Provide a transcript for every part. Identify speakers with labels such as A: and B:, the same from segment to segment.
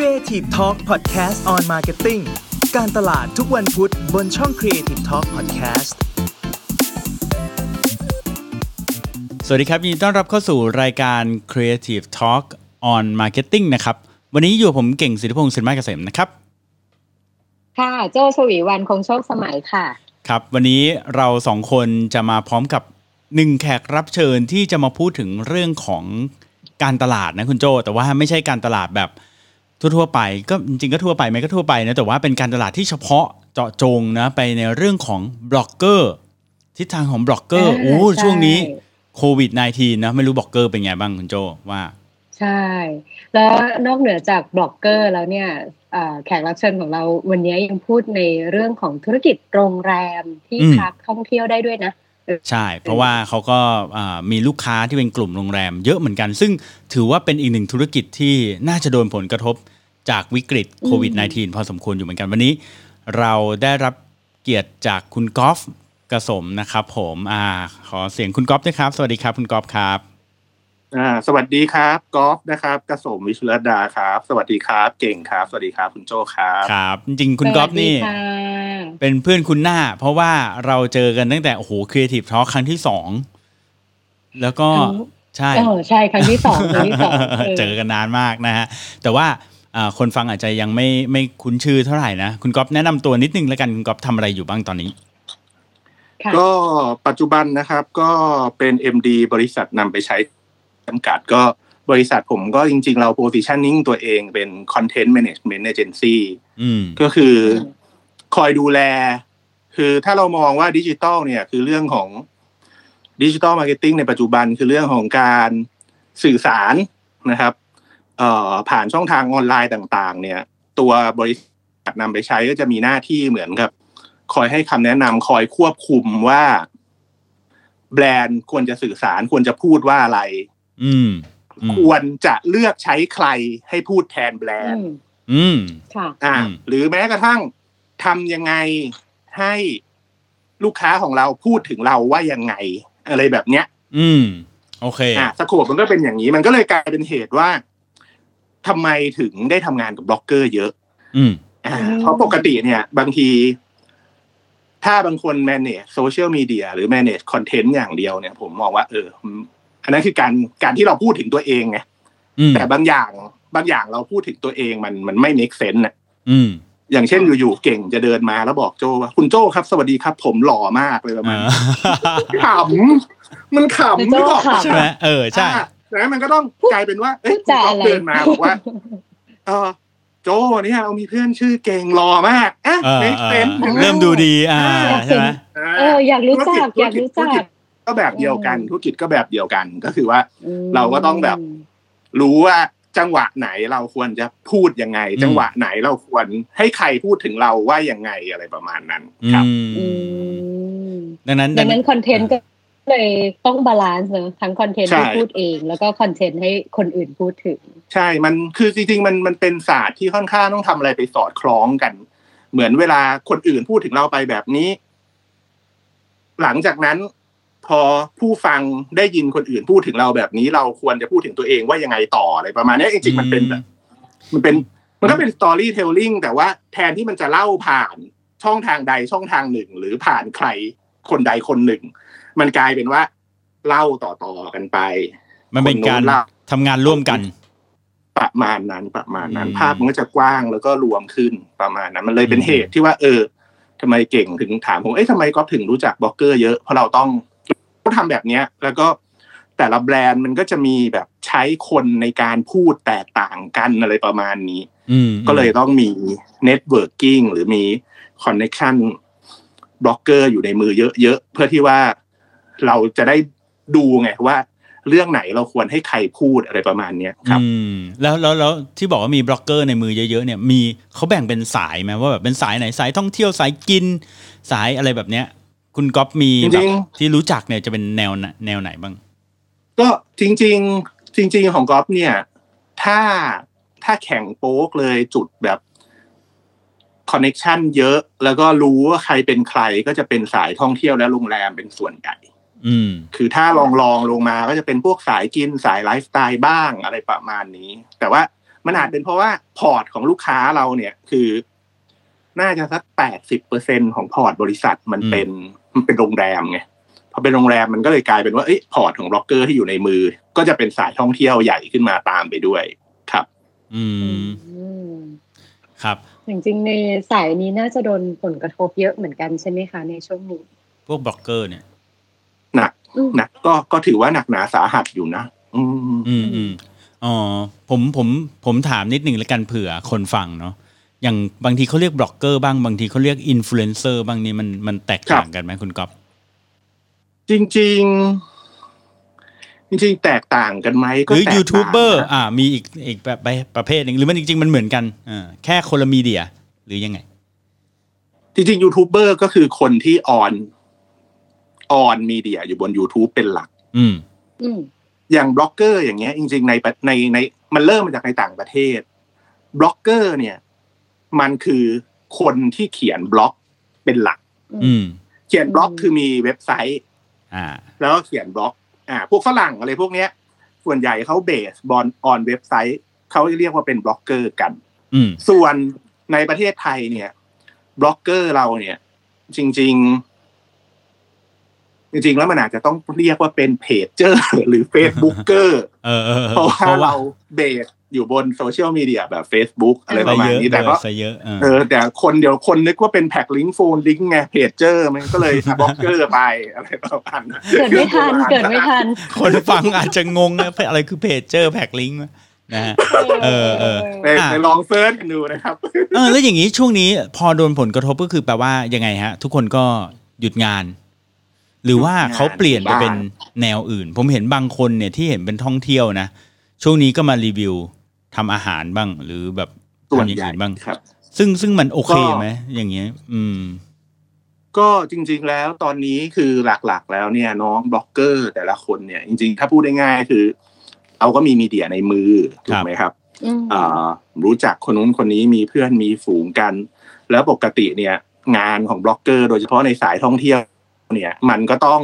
A: Creative Talk Podcast on Marketing การตลาดทุกวันพุธบนช่อง Creative Talk Podcast
B: สวัสดีครับยินดีต้อนรับเข้าสู่รายการ Creative Talk on Marketing นะครับ วันนี้อยู่กับผมเก่งสิทธิพงศ์สินไม้เกษมนะครับ
C: ค่ะ โจชวีวันคงโชคสมัยค่ะ
B: ครับ วันนี้เราสองคนจะมาพร้อมกับหนึ่งแขกรับเชิญที่จะมาพูดถึงเรื่องของการตลาดนะคุณโจ แต่ว่าไม่ใช่การตลาดแบบ ทั่วๆไปก็จริงๆก็ทั่วไปไหมก็ทั่วไปนะแต่ว่าเป็นการตลาดที่เฉพาะเจาะจงนะไปในเรื่องของบล็อกเกอร์ทิศทางของบล็อกเกอร์
C: อ่า
B: โอ้
C: ใช่
B: ช่วงนี้โควิด -19 นะไม่รู้บล็อกเกอร์เป็นไงบ้างคุณโจว่า
C: ใช่ แล้วนอกเหนือจากบล็อกเกอร์แล้วเนี่ยเอ่อแขกรับเชิญของเราวันนี้ยังพูดในเรื่องของธุรกิจโรงแรมที่
B: อืม
C: พักท่องเที่ยวได้ด้วยนะ
B: ใช่ เพราะว่าเขาก็อ่ามีลูกค้าที่เป็นกลุ่มโรงแรม เยอะเหมือนกัน ซึ่งถือว่าเป็นอีกหนึ่งธุรกิจที่น่าจะโดนผลกระทบ จากวิกฤตโควิด -19 พอสมควรอยู่เหมือนกันวันนี้ เราได้รับเกียรติจากคุณกอล์ฟกระสมนะครับผมอ่า ขอเสียงคุณกอล์ฟด้วยครับ สวัสดีครับ คุณกอล์ฟครับ
D: อ่าสวัสดีครับกอล์ฟนะครับกระสมวิชุรดาครับ สวัสดีครับ เก่งครับ สวัสดีครับ คุณโจครับ
B: ครับ จริงๆคุณกอล์ฟนี่
C: สวัสดีค่ะ
B: เป็นเพื่อนคุ้นหน้า เพราะว่าเราเจอกันตั้งแต่โอ้โห Creative Talk ครั้งที่สองแล้วก็
C: ครั้ง
B: ใช่
C: เออใช่ครั้งที่สองครั้งที่สอง
B: เจอกันนานมากนะฮะแต่ว่าอ่า คนฟังอาจจะยังไม่ไม่คุ้นชื่อเท่าไหร่นะ คุณก๊อฟแนะนำตัวนิดนึงแล้วกัน คุณก๊อฟทำอะไรอยู่บ้างตอนนี้
C: ค่ะ
D: ก็ปัจจุบันนะครับก็เป็น MD บริษัทนำไปใช้จำกัดก็บริษัทผมก็จริง ๆ เรา positioning ตัวเองเป็น content management agency
B: อืม
D: ก็คือคอยดูแล คือถ้าเรามองว่าดิจิตอลเนี่ยคือเรื่องของ digital marketing ในปัจจุบันคือเรื่องของการสื่อสารนะครับเอ่อ ผ่านช่องทางออนไลน์ต่างๆ เนี่ย ตัวบริษัทนำไปใช้ก็จะมีหน้าที่เหมือนกับ คอยให้คำแนะนำคอยควบคุมว่า แบรนด์ควรจะสื่อสารควรจะพูดว่าอะไร
B: อืมอืม
D: ควรจะเลือกใช้ใครให้พูดแทนแบรนด์อื
C: ม
B: อืม
C: ค่ะ
D: อ่า
B: อืม
D: หรือแม้กระทั่งทำยังไงให้ลูกค้าของเราพูดถึงเราว่ายังไง อะไรแบบเนี้ย
B: อืม โอเค
D: อ่า scope มันก็เป็นอย่างนี้ มันก็เลยกลายเป็นเหตุว่า ทำไมถึงได้ทำงานกับบล็อกเกอร์เยอะ
B: อืม
D: อ่า
C: อืม
D: เพราะปกติเนี่ย บางที ถ้าบางคน manage โซเชียลมีเดียหรือ manage คอนเทนต์อย่างเดียวเนี่ย ผมมองว่า เออ อันนั้นคือการการที่เราพูดถึงตัวเองไง
B: อืม
D: แต่บางอย่าง บางอย่างเราพูดถึงตัวเองมันมันไม่ make sense น่ะ
B: อืม
D: อย่างเช่นอยู่ๆเก่งจะเดินมาแล้วบอกโจว่าคุณโจครับ สวัสดีครับ ผมหล่อมากเลยประมาณ
B: อ่า
D: นั้นขำมันขำ
C: โจ้
D: นึกออกปะ
C: ขำ
B: ใช่ไหมเออใช่
D: อ่าแล้วมันก็ต้องกลายเป็นว่า เอ้
C: พู
D: ย
C: ดจา
D: คุณ
C: อะไร
D: เดินมาบอกว่าเออโจเนี่ยเรามีเพื่อนชื่อเก่งหล่อมากอะ
B: เออ
D: make
B: เออ
D: sense ห็นไห
B: เริ่มดูดี อ่าใช่ไหม
C: เอออยากรู้จักอยากรู้จัก
D: ก็แบบเดียวกัน
C: อืม
D: ธุรกิจก็แบบเดียวกันก็คือว่า
C: อืม
D: เราก็ต้องแบบ รู้ว่าจังหวะไหนเราควรจะพูดยังไง
B: อืม
D: จังหวะไหนเราควรให้ใครพูดถึงเราว่ายังไงอะไรประมาณนั้น
B: อื
D: ครับ
B: ม
C: อืม
B: ดังนั้น
C: ดังนั้นคอนเทนต์ก็ เลยต้อง balance เนอะทั้งคอนเทนต์
D: ใช่
C: ที่พูดเอง แล้วก็คอนเทนต์ให้คนอื่นพูดถึง
D: ใช่มันคือจริงๆมันมันเป็นศาสตร์ที่ค่อนข้างต้องทำอะไรไปสอดคล้องกัน เหมือนเวลาคนอื่นพูดถึงเราไปแบบนี้ หลังจากนั้น พอผู้ฟังได้ยินคนอื่นพูดถึงเราแบบนี้ เราควรจะพูดถึงตัวเองว่ายังไงต่ออะไรประมาณนี้จริงๆมันเป็นแบบมันเป็นมันก็เป็น storytelling แต่ว่าแทนที่มันจะเล่าผ่านช่องทางใดช่องทางหนึ่ง หรือผ่านใคร คนใดคนหนึ่ง มันกลายเป็นว่า เล่าต่อๆกันไป
B: มันเป็นการ
D: คนโน้นเล่า
B: ทำงานร่วมกัน
D: ประมาณนั้นประมาณนั้น
B: อืม
D: ภาพมันก็จะกว้างแล้วก็รวมขึ้นประมาณนั้น มันเลยเป็น
B: อืม
D: เหตุที่ว่า เออทำไมเก่งถึงถามผมเอ้ยทำไมก๊อฟถึงรู้จักบล็อกเกอร์เยอะเพราะเราต้องต้องทำแบบเนี้ย แล้วก็แต่ละแบรนด์มันก็จะมีแบบใช้คนในการพูดแตกต่างกันอะไรประมาณนี้
B: อืม
D: ก็เลยต้องมี networking หรือมี connection บล็อกเกอร์อยู่ในมือเยอะๆเพื่อที่ว่าเราจะได้ดูไงว่าเรื่องไหนเราควรให้ใครพูดอะไรประมาณเนี้ยครับ
B: อืมแล้วแล้วแล้วที่บอกว่ามีบล็อกเกอร์ในมือเยอะๆเนี่ยมีเขาแบ่งเป็นสายไหมว่าแบบเป็นสายไหนสายท่องเที่ยวสายกินสายอะไรแบบเนี้ย คุณก๊อฟมี
D: จริงๆ
B: แบบที่รู้จักเนี่ยจะเป็นแนวไหนแนวไหนบ้าง
D: ก็จริง ๆ จริง ๆ ของก๊อฟเนี่ย ถ้าถ้าแข็งโป๊กเลยจุดแบบ connection เยอะ แล้วก็รู้ว่าใครเป็นใครก็จะเป็นสายท่องเที่ยวและโรงแรมเป็นส่วนใหญ่
B: อืม
D: คือถ้าลองลองลงมาก็จะเป็นพวกสายกินสายไลฟ์สไตล์บ้างอะไรประมาณนี้ แต่ว่ามันอาจเป็นเพราะว่า port ของลูกค้าเราเนี่ยคือ น่าจะสักแปดสิบเปอร์เซ็นต์ของ port บริษัทมันเป็นมันเป็นโรงแรมไงพอเป็นโรงแรมมันก็เลยกลายเป็นว่าเอ้ย port ของบล็อกเกอร์ที่อยู่ในมือ ก็จะเป็นสายท่องเที่ยวใหญ่ขึ้นมาตามไปด้วยครับ
B: อืม
C: อืม
B: ครับ
C: จริงๆในสายนี้น่าจะโดนผลกระทบเยอะเหมือนกันใช่ไหมคะในช่วงนี้
B: พวกบล็อกเกอร์เนี่ย
D: หนัก
C: อืม
D: หนักก็ก็ถือว่าหนักหนาสาหัสอยู่นะอืม
B: อืมอืมอ๋อผมผมผมถามนิดหนึ่งแล้วกันเผื่อคนฟังเนาะอย่างบางทีเขาเรียกบล็อกเกอร์บ้างบางทีเขาเรียกอินฟลูเอนเซอร์บ้างนี่มันมันแตกต่างกันไหมคุณก๊อฟ
D: จริง ๆ จริงๆ แตกต่างกันไหมก็ห
B: รือ
D: แตกต่าง
B: ยูทูบเบอร์
D: นะ
B: อ่ามีอีกอีกแบบไปประเภทหนึ่งหรือมันจริง ๆ มันเหมือนกันอ่าแค่คนละ media หรือยังไง
D: จริงๆยูทูบเบอร์ก็คือคนที่ own own media อยู่บน YouTube เป็นหลัก
B: อืม
C: อืม
D: อย่างบล็อกเกอร์อย่างเงี้ย จริง ๆ ในประในในมันเริ่มมาจากในต่างประเทศบล็อกเกอร์เนี่ย มันคือคนที่เขียนบล็อกเป็นหลัก
B: อืม
D: เขียนบล็อก
C: อืม
D: คือมีเว็บไซต์
B: อ่า
D: แล้วก็เขียนบล็อก อ่าพวกฝรั่งอะไรพวกเนี้ย ส่วนใหญ่เขา based on เว็บไซต์เขาเรียกว่าเป็นบล็อกเกอร์กัน
B: อืม
D: ส่วนในประเทศไทยเนี่ย บล็อกเกอร์เราเนี่ย จริง ๆ จริง ๆ แล้วมันอาจจะต้องเรียกว่าเป็นเพจเจอร์หรือ Facebookerเอ
B: อเออ
D: เพราะว่าเรา base อยู่บนโซเชียลมีเดียแบบ Facebook อะไรประมาณนี้
B: แต่
D: แต่
B: ก็
D: ก็
B: ซะเยอะเออ
D: เออแต่คนเดี๋ยวคนนึกว่าเป็น PacLink PhoneLink ไงเพจเจอร์มันก็เลยบล็อกเกอร์ไปอะไรประมาณนั้น
C: เกิดไม่ทันเกิดไม่ทัน
B: คนฟังอาจจะงงนะอะไรคือเพจเจอร์แพ็กลิงก์นะฮะเออเออ
D: ไปไปลอง search กันดูนะครับ
B: เออแล้วอย่างนี้ช่วงนี้พอโดนผลกระทบก็คือแปลว่ายังไงฮะ ทุกคนก็หยุดงาน หรือว่า
D: หยุดงาน
B: เขาเปลี่ยนไปเป็นแนวอื่น ผมเห็นบางคนเนี่ยที่เห็นเป็นท่องเที่ยวนะช่วงนี้ก็มารีวิว ทำอาหารบ้าง หรือแบบ
D: ส่วน
B: ทำอย่าง
D: ใหญ่
B: อื่นบ้าง
D: ครับ
B: ซึ่งซึ่งมันโอเค
D: ก็
B: ไหมอย่างเงี้ย อืม
D: ก็จริง ๆ แล้วตอนนี้คือหลักๆ แล้วเนี่ย น้องบล็อกเกอร์ แต่ละคนเนี่ย จริง ๆ ถ้าพูดได้ง่ายคือ เขาก็มี media ในมือถูกไหมครับ
C: อืม
D: อ่ารู้จักคนนู้นคนนี้มีเพื่อนมีฝูงกัน แล้วปกติเนี่ย งานของบล็อกเกอร์ โดยเฉพาะในสายท่องเที่ยว เนี่ย มันก็ต้อง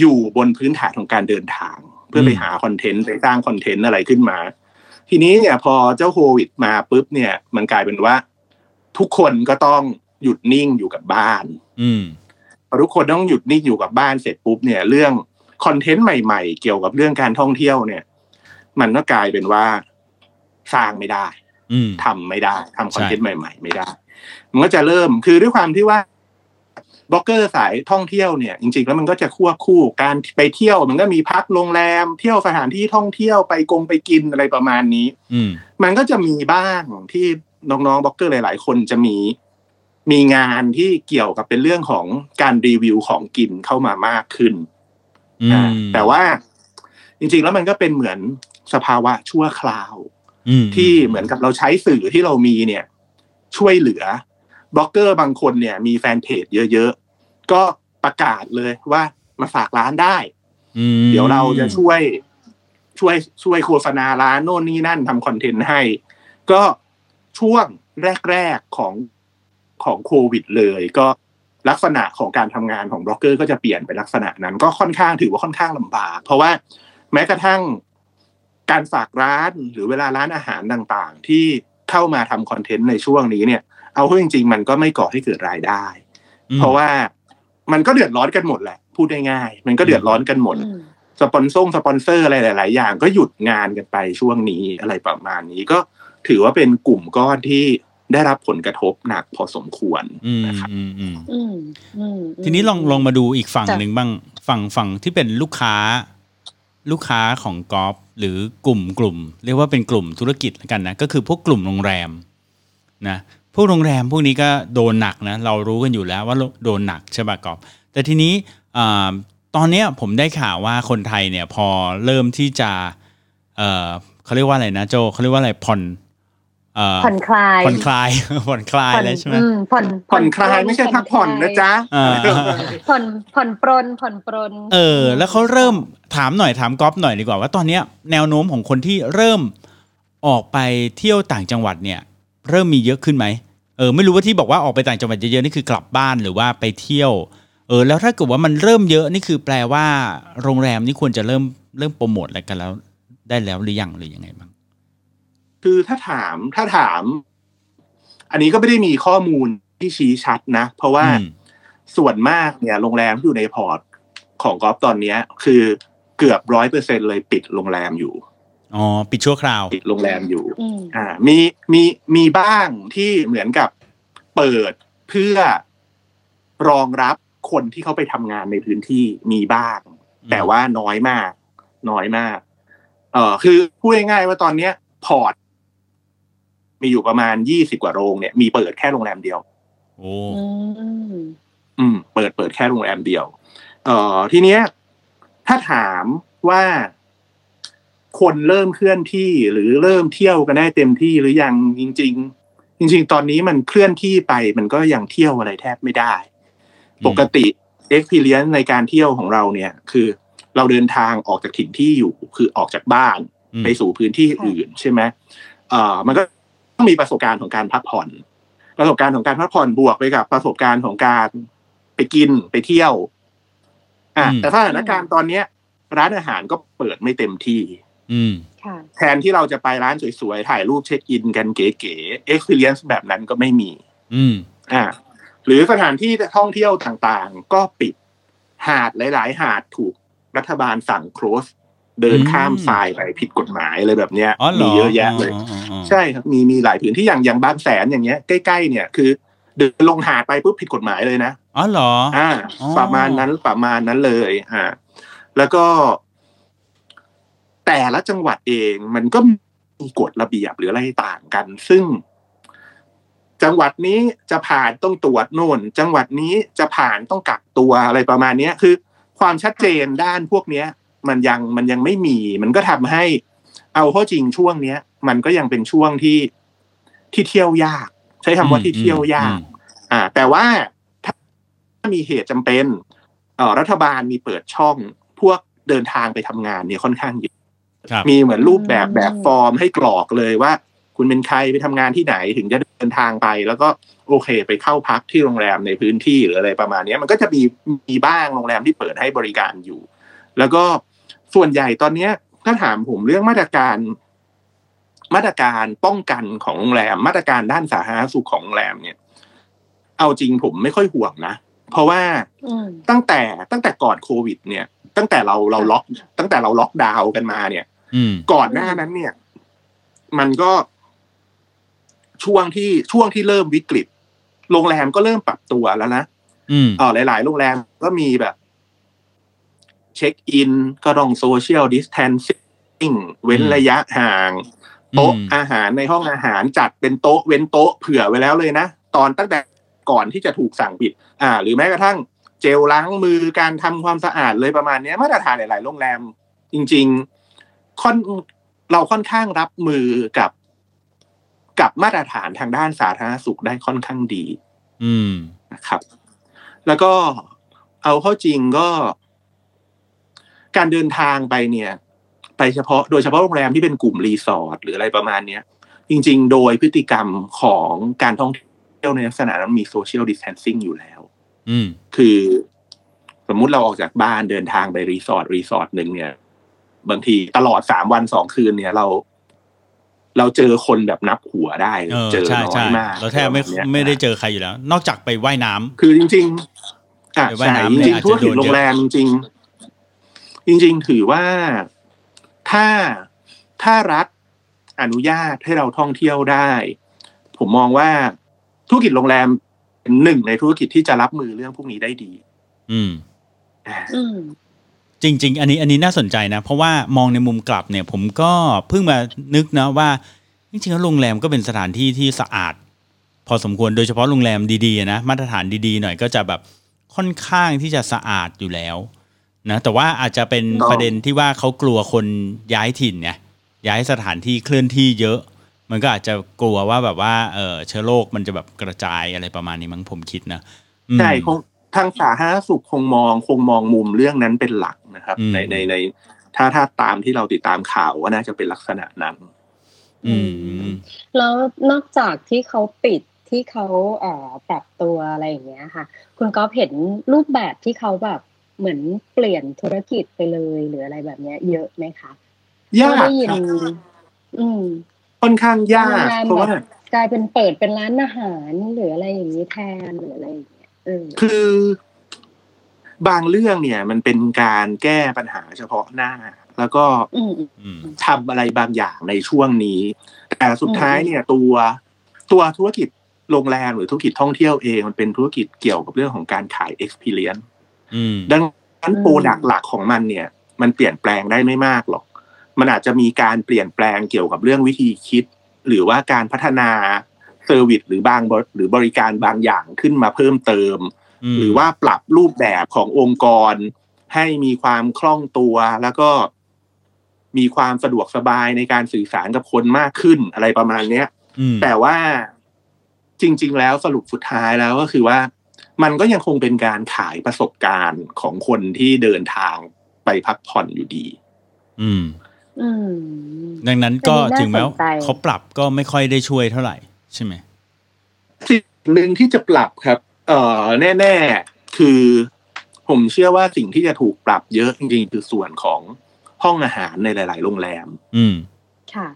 D: อยู่บนพื้นฐานของการเดินทาง เพื่อไป
B: อืม
D: หาคอนเทนต์ไปสร้างคอนเทนต์อะไรขึ้นมา ทีนี้เนี่ยพอเจ้าโควิดมาปุ๊บเนี่ยมันกลายเป็นว่า ทุกคนก็ต้องหยุดนิ่งอยู่กับบ้าน
B: อืม
D: พอทุกคนต้องหยุดนิ่งอยู่กับบ้านเสร็จปุ๊บเนี่ยเรื่องคอนเทนต์ใหม่ ๆ เกี่ยวกับเรื่องการท่องเที่ยวเนี่ย มันก็กลายเป็นว่าสร้างไม่ได้
B: อืม
D: ทำไม่ได้ทำคอนเทนต์
B: ใช่
D: ใหม่ ๆ ไม่ได้ มันก็จะเริ่มคือด้วยความที่ว่า บล็อกเกอร์สายท่องเที่ยวเนี่ยจริงๆแล้วมันก็จะควบคู่การไปเที่ยวมันก็มีพักโรงแรม เที่ยวสถานที่ท่องเที่ยวไปกงไปกินอะไรประมาณนี้
B: อืม
D: มันก็จะมีบ้างที่น้องๆบล็อกเกอร์หลาย ๆ คนจะมีมีงานที่เกี่ยวกับเป็นเรื่องของการรีวิวของกินเข้ามามากขึ้น
B: อื
D: อ่ามแต่ว่าจริงๆแล้วมันก็เป็นเหมือนสภาวะชั่วคราว
B: อืม
D: ที่เหมือนกับเราใช้สื่อที่เรามีเนี่ย ช่วยเหลือ บล็อกเกอร์บางคนเนี่ยมีแฟนเพจเยอะๆ ก็ประกาศเลยว่ามาฝากร้านได้
B: อืม
D: เดี๋ยวเราจะช่วย ช่วยช่วยโฆษณาร้านโน่นนี่นั่นทำคอนเทนต์ให้ ก็ช่วงแรกๆของของโควิดเลย ก็ลักษณะของการทำงานของบล็อกเกอร์ก็จะเปลี่ยนไปลักษณะนั้น ก็ค่อนข้างถือว่าค่อนข้างลำบาก เพราะว่าแม้กระทั่งการฝากร้านหรือเวลาร้านอาหารต่างๆ ที่เข้ามาทำคอนเทนต์ในช่วงนี้เนี่ย เอาเข้าจริง ๆ มันก็ไม่ก่อให้เกิดรายได้
B: อืม
D: เพราะว่ามันก็เดือดร้อนกันหมดแหละ พูดง่ายๆมันก็เดือดร้อนกันหมด
C: อืม
D: สปอนเซอร์สปอนเซอร์อะไรหลาย ๆ อย่างก็หยุดงานกันไปช่วงนี้อะไรประมาณนี้ก็ถือว่าเป็นกลุ่มก้อนที่ได้รับผลกระทบหนักพอสมควร
B: อืม
D: นะครับ
B: อืมอืม
C: อืมอืม
B: ทีนี้ลองลองมาดูอีกฝั่ง
C: จ้ะ
B: หนึ่งบ้าง ฝั่งฝั่งที่เป็นลูกค้า ลูกค้าของกอล์ฟหรือกลุ่มกลุ่ม เรียกว่าเป็นกลุ่มธุรกิจแล้วกันนะ ก็คือพวกกลุ่มโรงแรมนะ พวกโรงแรมพวกนี้ก็โดนหนักนะเรารู้กันอยู่แล้วว่าโดนหนักใช่ป่ะกอล์ฟแต่ทีนี้อ่าตอนเนี้ยผมได้ข่าวว่าคนไทยเนี่ยพอเริ่มที่จะเออเขาเรียกว่าอะไรนะโจเขาเรียกว่าอะไรผ่อนเอ่อ
C: ผ่อนคลาย
B: ผ่อนคลายผ่อนคลายแล้วใช่ไหม
C: อืผ่อน
D: ผ่อนคลายไม่ใช่พักผ่อนนะจ๊ะ
B: อ่า
C: ผ่อนผ่อนปรนผ่อนปรน
B: เออ แล้วเขาเริ่มถามหน่อยถามก๊อฟหน่อยดีกว่าว่าตอนเนี้ยแนวโน้มของคนที่เริ่มออกไปเที่ยวต่างจังหวัดเนี่ย เริ่มมีเยอะขึ้นไหมเออไม่รู้ว่าที่บอกว่าออกไปต่างจังหวัดเยอะๆนี่คือกลับบ้านหรือว่าไปเที่ยวเออแล้วถ้าเกิดว่ามันเริ่มเยอะนี่คือแปลว่า โรงแรมนี่ควรจะเริ่มเริ่มโปรโมทอะไรกันแล้ว ได้แล้วหรือยังหรือยังไงบ้าง
D: คือถ้าถามถ้าถาม อันนี้ก็ไม่ได้มีข้อมูลที่ชี้ชัดนะ เพราะว่า
B: อืม
D: ส่วนมากเนี่ย โรงแรมที่อยู่ในพอร์ตของกอล์ฟตอนเนี้ย คือเกือบร้อยเปอร์เซ็นเลยปิดโรงแรมอยู่
B: อ๋อปิดชั่วคราว
D: ปิดโรงแรมอยู่
C: อืม
D: อ่ามีมีมีบ้างที่เหมือนกับเปิดเพื่อรองรับคนที่เขาไปทำงานในพื้นที่มีบ้าง
B: อืม
D: แต่ว่าน้อยมาก น้อยมาก เออคือพูดง่ายๆว่าตอนเนี้ย พอร์ต มีอยู่ประมาณยี่สิบกว่าโรงเนี่ยมีเปิดแค่โรงแรมเดียว
B: โอ้
C: อืม
D: อืมเปิดเปิดแค่โรงแรมเดียว เอ่อทีเนี้ย ถ้าถามว่า คนเริ่มเคลื่อนที่หรือเริ่มเที่ยวกันได้เต็มที่หรือยังจริง ๆ จริง ๆ ตอนนี้มันเคลื่อนที่ไปมันก็ยังเที่ยวอะไรแทบไม่ได้ ปกติ experience ในการเที่ยวของเราเนี่ยคือเราเดินทางออกจากถิ่นที่อยู่คือออกจากบ้าน
B: อืม
D: ไปสู่พื้นที่อื่นใช่ไหมเอ่อมันก็ต้องมีประสบการณ์ของการพักผ่อน ประสบการณ์ของการพักผ่อนบวกไปกับประสบการณ์ของการไปกินไปเที่ยว อะ
B: อืม
D: แต่สถานการณ์ตอนเนี้ย ร้านอาหารก็เปิดไม่เต็มที่
B: อืม
C: ค่ะ
D: แทนที่เราจะไปร้านสวยๆ ถ่ายรูปเช็คอินกันเก๋ๆ experience แบบนั้นก็ไม่มี
B: อืม
D: อ่าหรือสถานที่ท่องเที่ยวต่างๆ ก็ปิดหาดหลาย ๆ หาดถูกรัฐบาลสั่ง close เดินข้าม
B: อืม
D: ทรายไปผิดกฎหมายอะไรแบบเนี้ย
B: อ๋อเหรอ
D: มีเยอะแยะเลย
B: อ๋ออ๋ออ๋อ
D: ใช่ครับมีมีหลายพื้นที่อย่างอย่างบางแสนอย่างเงี้ยใกล้ๆเนี่ยคือ เดินลงหาดไปปุ๊บผิดกฎหมายเลยนะ
B: อ๋อเหรอ
D: อ่า
B: อ๋อ
D: ประมาณนั้นประมาณนั้นเลยอ่าแล้วก็ แต่ละจังหวัดเองมันก็มีกฎระเบียบหรืออะไรต่างกัน ซึ่ง จังหวัดนี้จะผ่านต้องตรวจโน่น จังหวัดนี้จะผ่านต้องกักตัวอะไรประมาณเนี้ยคือ ความชัดเจนด้านพวกเนี้ย มันยังมันยังไม่มี มันก็ทำให้ เอาเข้อจริงช่วงเนี้ย มันก็ยังเป็นช่วงที่ที่เที่ยวยาก ใช้คำว่าที่เที่ยวยาก อ่า แต่ว่าถ้ามีเหตุจำเป็นเอ่อรัฐบาลมีเปิดช่องพวกเดินทางไปทำงานเนี่ยค่อนข้างเยอะ
B: ครับ
D: มีเหมือนรูปแบบ
C: อืม
D: แบบฟอร์มให้กรอกเลยว่า คุณเป็นใครไปทำงานที่ไหนถึงจะเดินทางไป แล้วก็โอเค ไปเข้าพักที่โรงแรมในพื้นที่หรืออะไรประมาณเนี้ยมันก็จะมีมีบ้างโรงแรมที่เปิดให้บริการอยู่ แล้วก็ส่วนใหญ่ตอนเนี้ยถ้าถามผมเรื่องมาตรการ มาตรการป้องกันของโรงแรม มาตรการด้านสาธารณสุขของโรงแรมเนี่ย เอาจริงผมไม่ค่อยห่วงนะ เพราะว่า
C: อืม
D: ตั้งแต่ตั้งแต่ก่อนโควิด เนี่ย ตั้งแต่เราเราล็อก ตั้งแต่เราล็อกดาวน์กันมาเนี่ย
B: อืม
D: ก่อนหน้านั้นเนี่ย มันก็ช่วงที่ช่วงที่เริ่มวิกฤต โรงแรมก็เริ่มปรับตัวแล้วนะ
B: อืม
D: เออหลาย ๆ โรงแรมก็มีแบบ เช็คอินก็ต้องโซเชียลดิส a ทนซิ่งเว้น
B: อืม
D: ระยะห่าง โต๊ะ
B: อืม
D: อาหารในห้องอาหารจัดเป็นโต๊ะ เว้นโต๊ะเผื่อไว้แล้วเลยนะ ตอนตั้งแต่ก่อนที่จะถูกสั่งปิด อ่า หรือแม้กระทั่ง เจลล้างมือการทำความสะอาดเลยประมาณเนี้ยมาตรฐานหลาย ๆ โรงแรม จริง ๆ ค่อนเราค่อนข้างรับมือกับกับมาตรฐานทางด้านสาธารณสุขได้ค่อนข้างดี
B: อืม
D: นะครับ แล้วก็เอาเข้าจริงก็ การเดินทางไปเนี่ย ไปเฉพาะโดยเฉพาะโรงแรมที่เป็นกลุ่มรีสอร์ทหรืออะไรประมาณเนี้ย จริง ๆ โดยพฤติกรรมของการท่องเที่ยวในลักษณะนั้นมีโซเชียลดิส a ทนซิ่งอยู่แล้ว
B: อืม
D: คือสมมุติเราออกจากบ้านเดินทางไปรีสอร์ทรีสอร์ทหนึ่งเนี่ย บางทีตลอดสามวันสองคืนเนี่ยเรา เราเจอคนแบบนับหัวได้
B: เออ
D: เจอ
B: ใช่
D: น้อ
B: ใช่
D: ยมาก
B: เราแทบไม่
D: บบนี้ย
B: ไม่ได้เจอใครอยู่แล้ว นอกจากไปว่ายน้ำ
D: คือจริง ๆอะ
B: ไปว่าย
D: ใช่
B: น้ำ
D: จ
B: เนี่ย
D: ริง
B: อาจ
D: ๆ
B: จะ
D: ธุรกิจ
B: โดนเยอะ
D: โรงแรมจริงๆจริง ๆ ถือว่าถ้าถ้ารัฐอนุญาตให้เราท่องเที่ยวได้ ผมมองว่าธุรกิจโรงแรม เป็นหนึ่งในธุรกิจที่จะรับมือเรื่องพวกนี้ได้ดี
B: อืม
D: อ่า
C: อืม
B: จริง ๆ อันนี้อันนี้น่าสนใจนะ เพราะว่ามองในมุมกลับเนี่ย ผมก็เพิ่งมานึกนะว่า จริงๆแล้วโรงแรมก็เป็นสถานที่ที่สะอาด พอสมควรโดยเฉพาะโรงแรมดีๆนะมาตรฐานดีๆหน่อยก็จะแบบค่อนข้างที่จะสะอาดอยู่แล้วนะแต่ว่าอาจจะเป็น
D: ต้อง
B: ประเด็นที่ว่าเขากลัวคนย้ายถิ่นไงย้ายสถานที่เคลื่อนที่เยอะ มันก็อาจจะกลัวว่าแบบว่าเออเชื้อโรคมันจะแบบกระจายอะไรประมาณนี้มั้งผมคิดนะอืม
D: ใช่คงทางสาธารณสุขคงมองคงมองมุมเรื่องนั้นเป็นหลักนะครับ
B: อืม
D: ในในในถ้าถ้าตามที่เราติดตามข่าวว่าน่าจะเป็นลักษณะนั้น
B: อืม
C: แล้วนอกจากที่เขาปิดที่เขาเอ่อปรับตัวอะไรอย่างเงี้ยค่ะ คุณก๊อฟเห็นรูปแบบที่เขาแบบเหมือนเปลี่ยนธุรกิจไปเลยหรืออะไรแบบเนี้ย เยอะไหมคะ
D: ยาก
C: ได้ยิน
D: ครับ
C: อืม
D: ค่อนข้างยาก
C: โรงแรม
D: เพราะว่า
C: แบบกลายเป็นเปิดเป็นร้านอาหารหรืออะไรอย่างนี้แทนหรืออะไรอย่างเงี้ยเออ
D: คือบางเรื่องเนี่ยมันเป็นการแก้ปัญหาเฉพาะหน้า แล้วก็
C: อืมอืม
B: อืม
D: ทำอะไรบางอย่างในช่วงนี้ แต่สุดท้าย
C: อืม
D: เนี่ยตัวตัวธุรกิจโรงแรมหรือธุรกิจท่องเที่ยวเองมันเป็นธุรกิจเกี่ยวกับเรื่องของการขาย experience
B: อืม
D: ดังนั้นโปรดักหลักของมันเนี่ย มันเปลี่ยนแปลงได้ไม่มากหรอก มันอาจจะมีการเปลี่ยนแปลงเกี่ยวกับเรื่องวิธีคิด หรือว่าการพัฒนา service หรือบางบริหรือบริการบางอย่างขึ้นมาเพิ่มเติ
B: ม
D: หรือว่าปรับรูปแบบขององค์กร ให้มีความคล่องตัวแล้วก็มีความสะดวกสบายในการสื่อสารกับคนมากขึ้นอะไรประมาณเนี้ย
B: อืม
D: แต่ว่าจริง ๆ แล้วสรุปสุดท้ายแล้วก็คือว่า มันก็ยังคงเป็นการขายประสบการณ์ของคนที่เดินทางไปพักผ่อนอยู่ดี
B: อืม
C: อืม
B: ดังนั้นก็
C: อันนี้น่า
B: ถึงแม้ว่า
C: สนใจ
B: เขาปรับก็ไม่ค่อยได้ช่วยเท่าไหร่ใช่ไหม
D: สิ่งหนึ่งที่จะปรับครับ เอ่อแน่ ๆ คือผมเชื่อว่าสิ่งที่จะถูกปรับเยอะจริงๆคือส่วนของห้องอาหารในหลาย ๆ โรงแรม
B: อืม
C: ค่ะ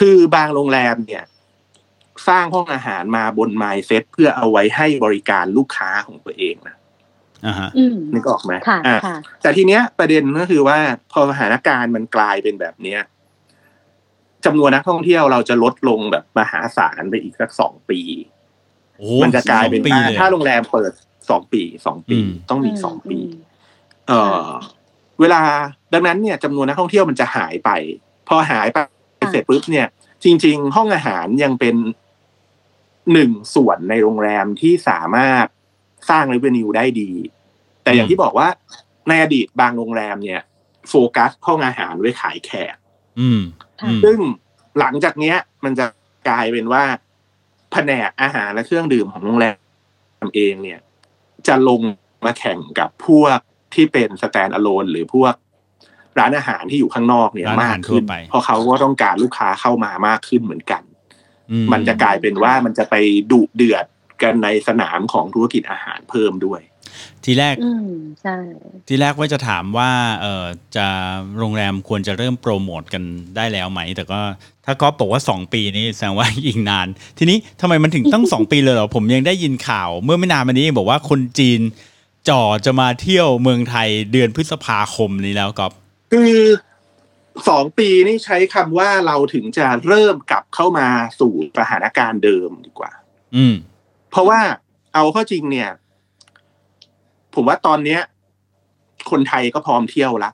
D: คือบางโรงแรมเนี่ย สร้างห้องอาหารมาบนไมล์เซ็ตเพื่อเอาไว้ให้บริการลูกค้าของตัวเองนะ
B: อ่าฮะ
C: อืม
D: นึกออกไหม
C: ค่ะ
D: อะ
C: ค่ะ
D: แต่ทีเนี้ยประเด็นก็คือว่าพอสถานการณ์มันกลายเป็นแบบเนี้ยจำนวนนักท่องเที่ยวเราจะลดลงแบบมหาศาลไปอีกสักสองปี
B: โอ้
D: มันจะกลายเป็น
B: สองปี
D: ว่า
B: เลย
D: ถ้าโรงแรมเปิดสองปีสองปี
B: อืม
D: ต้องมีสองปี
C: ม
D: เอ่อเวลาดังนั้นเนี่ยจำนวนนักท่องเที่ยวมันจะหายไป พอหายไปเสร็จปุ๊บเนี่ย จริง ๆ ห้องอาหารยังเป็นหนึ่งส่วนในโรงแรมที่สามารถสร้าง r e v e n u e ได้ดี แต่อย่างที่บอกว่าในอดีตบางโรงแรมเนี่ย โฟกัสห้องอาหารไว้ขายแขก
B: อืม
C: ค่ะ
B: อืม
D: ซึ่งหลังจากเนี้ย มันจะกลายเป็นว่าแผนกอาหารและเครื่องดื่มของโรงแรมเองเนี่ย จะลงมาแข่งกับพวกที่เป็นสแตนอะโลนหรือพวกร้านอาหารที่อยู่ข้างนอกเนี่ย
B: ร้านอาหาร
D: มากขึ้น
B: ทั่วไป
D: เพราะเขาก็ต้องการลูกค้าเข้ามามากขึ้นเหมือนกัน
B: อื
D: มันจะกลายเป็นว่ามันจะไปดุเดือดกันในสนามของธุรกิจอาหารเพิ่มด้วย
B: ทีแรก
C: อืมใช่
B: ทีแรกว่าจะถามว่าเออจะโรงแรมควรจะเริ่มโปรโมทกันได้แล้วไหม แต่ก็ถ้าก๊อฟบอกว่า 2 ปีนี้แสดงว่าอีกนาน ทีนี้ทำไมมันถึงต้อง2 ปีเลยเหรอ ผมยังได้ยินข่าว เมื่อไม่นานมานี้เองบอกว่าคนจีนจ่อจะมาเที่ยวเมืองไทยเดือนพฤษภาคมนี้แล้วก๊อฟ
D: คือสองปีนี่ใช้คำว่าเราถึงจะเริ่มกลับเข้ามาสู่สถานการณ์เดิมดีกว่า
B: อืม
D: เพราะว่าเอาเข้าจริงเนี่ย ผมว่าตอนเนี้ย คนไทยก็พร้อมเที่ยวละ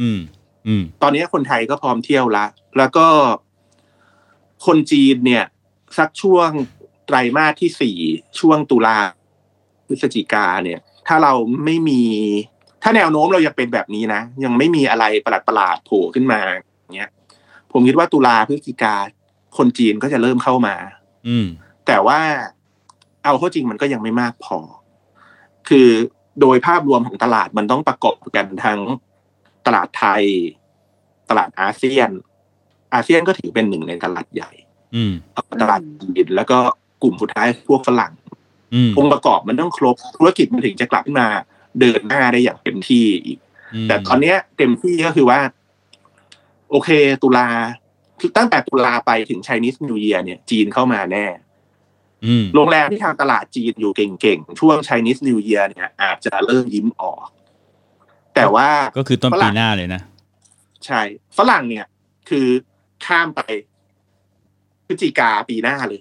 B: อืม อืม
D: ตอนนี้คนไทยก็พร้อมเที่ยวละแล้วก็คนจีนเนี่ย สักช่วงไตรมาสที่สี่ช่วงตุลาพฤศจิกาเนี่ย ถ้าเราไม่มี ถ้าแนวโน้มเรายังเป็นแบบนี้นะยังไม่มีอะไรประหลาดประหลาดๆโผล่ขึ้นมาอย่างเงี้ย ผมคิดว่าตุลาพฤศจิกาคนจีนก็จะเริ่มเข้ามา
B: อืม
D: แต่ว่าเอาเข้าจริงมันก็ยังไม่มากพอ คือโดยภาพรวมของตลาดมันต้องประกอบกันทั้งตลาดไทย ตลาดอาเซียน อาเซียนก็ถือเป็นหนึ่งในตลาดใหญ่
B: อืม
D: ตลาดจีนแล้วก็กลุ่มสุดท้ายพวกฝรั่ง
B: อืม
D: องค์ประกอบมันต้องครบธุรกิจมันถึงจะกลับขึ้นมาเดินหน้าได้อย่างเต็มที่อีก
B: ม
D: แต่ตอนเนี้ยเต็มที่ก็คือว่า โอเค ตุลาคือตั้งแต่ตุลาไปถึง Chinese New Year เนี่ย จีนเข้ามาแน่
B: อืม
D: โรงแรมที่ทางตลาดจีนอยู่เก่งๆ ช่วง Chinese New Year เนี่ยอาจจะเริ่มยิ้มออก แต่ว่า
B: ก็คือต้น
D: ฝ
B: ปี
D: รั่ง
B: หน้าเลยนะ
D: ใช่ ฝรั่งเนี่ย คือข้ามไปพฤศจิกาปีหน้าเลย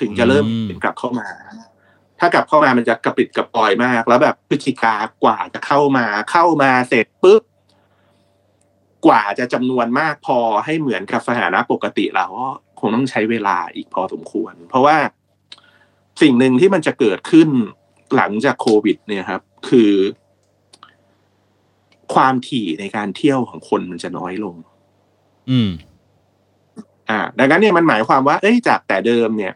D: ถึงจะเริ่ม
B: อืม
D: กลับเข้ามา ถ้ากลับเข้ามามันจะกระปิดกระปอยมาก แล้วแบบพฤศจิกากว่าจะเข้ามา เข้ามาเสร็จปุ๊บกว่าจะจำนวนมากพอให้เหมือนกับสถานะปกติแล้วก็ค งต้องใช้เวลาอีกพอสมควร เพราะว่าสิ่งหนึ่งที่มันจะเกิดขึ้นหลังจากโควิด เนี่ยครับ คือ ความถี่ในการเที่ยวของคนมันจะน้อยลง
B: อืม
D: อ่า ดังนั้นเนี่ยมันหมายความว่า เอ้ยจากแต่เดิมเนี่ย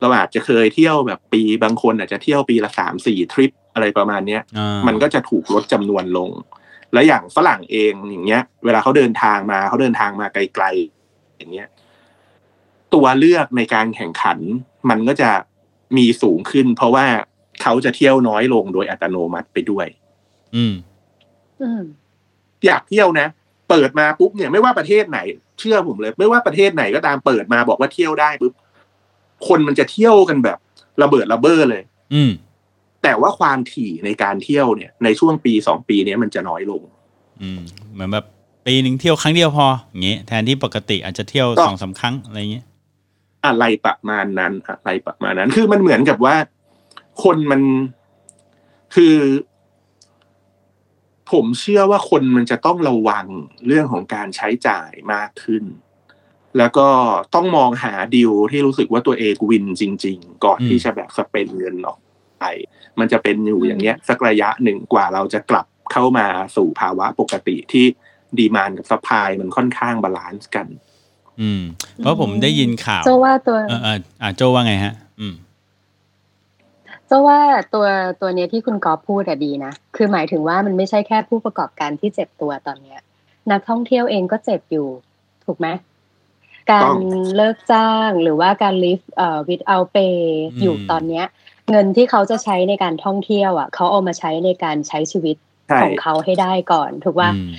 D: เราอาจจะเคยเที่ยวแบบปีบางคนอาจจะเที่ยวปีละสามสี่ทริปอะไรประมาณเนี้ย
B: อ่า
D: มันก็จะถูกลดจำนวนลง และอย่างฝรั่งเองอย่างเงี้ย เวลาเขาเดินทางมาเขาเดินทางมาไกลๆอย่างเงี้ย ตัวเลือกในการแข่งขัน มันก็จะมีสูงขึ้น เพราะว่าเขาจะเที่ยวน้อยลงโดยอัตโนมัติไปด้วย
B: อืม
C: อืม
D: อยากเที่ยวนะ เปิดมาปุ๊บเนี่ยไม่ว่าประเทศไหน เชื่อผมเลย ไม่ว่าประเทศไหนก็ตามเปิดมาบอกว่าเที่ยวได้ปุ๊บคนมันจะเที่ยวกันแบบ ระเบิดระเบ้อเลย
B: อืม
D: แต่ว่าความถี่ในการเที่ยวเนี่ย ในช่วงปีสองปีเนี้ยมันจะน้อยลง
B: อืม เหมือนแบบปีหนึ่งเที่ยวครั้งเดียวพออย่างเงี้ยแทนที่ปกติอาจจะเที่ยว
D: ก็
B: สองสามครั้งอะไรเงี้ย
D: อะไรประมาณนั้นอะไรประมาณนั้น คือมันเหมือนกับว่า คนมันคือ ผมเชื่อว่าคนมันจะต้องระวังเรื่องของการใช้จ่ายมากขึ้น แล้วก็ต้องมองหาดิวที่รู้สึกว่าตัวเองวินจริง ๆ ก่อน
B: อืม
D: ที่จะแบบสเปนเงินออกไปมันจะเป็นอยู่อย่างเงี้ย สักระยะหนึ่งกว่าเราจะกลับเข้ามาสู่ภาวะปกติที่ demand กับ supply มันค่อนข้าง balance กัน
B: อืม เพราะผมได้ยินข่าว
C: โจว่าตัว
B: เออเอออ่าโจว่าไงฮะ อืม
C: โจว่าตัวตัวเนี้ยที่คุณกอล์ฟพูดอะดีนะ คือหมายถึงว่ามันไม่ใช่แค่ผู้ประกอบการที่เจ็บตัวตอนเนี้ย นักท่องเที่ยวเองก็เจ็บอยู่ ถูกไหมการ
D: ต้อง
C: เลิกจ้างหรือว่าการ leave เอ่อ without pay
B: อืม
C: อยู่ตอนเนี้ย เงินที่เขาจะใช้ในการท่องเที่ยว อะ เขาเอามาใช้ในการใช้ชีวิต
D: ใช่
C: ของเขาให้ได้ก่อน ถูกว่า
B: อืม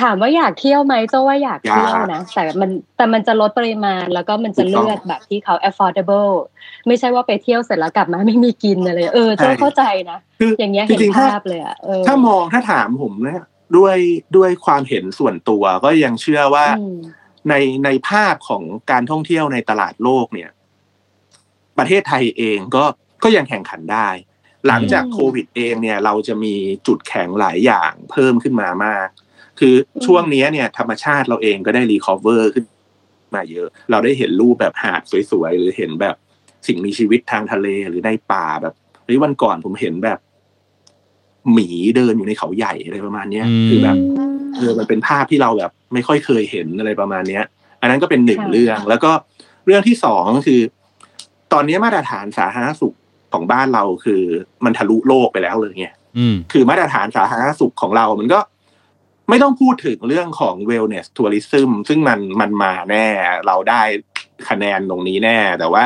C: ถามว่าอยากเที่ยวไหมเจ้าว่าอยากเที่ยวนะแต่มันแต่มันจะลดปริมาณ แล้วก็มันจะเลือกแบบที่เขา affordable ไม่ใช่ว่าไปเที่ยวเสร็จแล้วกลับมาไม่มีกินอะไรเออเจ้า
D: ใช่
C: เข้าใจนะ
D: คือ
C: อย่างเงี้ย
D: จ
C: เห็น
D: ริงๆถ้า
C: ภาพเลยอะเออ
D: ถ้ามองถ้าถามผมนะด้วยด้วยความเห็นส่วนตัวก็ยังเชื่อว่า
C: อืม
D: ในในภาพของการท่องเที่ยวในตลาดโลกเนี่ย ประเทศไทยเองก็ก็ยังแข่งขันได้ หลังจาก
C: อืม
D: โควิดเองเนี่ย เราจะมีจุดแข็งหลายอย่างเพิ่มขึ้นมามาก คือช่วงนี้เนี่ยธรรมชาติเราเองก็ได้รีคอเวอร์ขึ้นมาเยอะ เราได้เห็นรูปแบบหาดสวยๆ หรือเห็นแบบสิ่งมีชีวิตทางทะเลหรือในป่าแบบเฮ้ยวันก่อนผมเห็นแบบ หมีเดินอยู่ในเขาใหญ่อะไรประมาณเนี้ย
B: อืม
D: คือแบบเออมันเป็นภาพที่เราแบบ ไม่ค่อยเคยเห็นอะไรประมาณเนี้ย อันนั้นก็เป็นหนึ่ง
C: ค่ะ
D: เรื่อง แล้วก็เรื่องที่สองก็คือ ตอนนี้มาตรฐานสาธารณสุขของบ้านเราคือ มันทะลุโลกไปแล้วเลยไง
B: อืม
D: คือมาตรฐานสาธารณสุขของเรา มันก็ ไม่ต้องพูดถึงเรื่องของ wellness tourism ซึ่งมันมันมาแน่ เราได้คะแนนตรงนี้แน่ แต่ว่า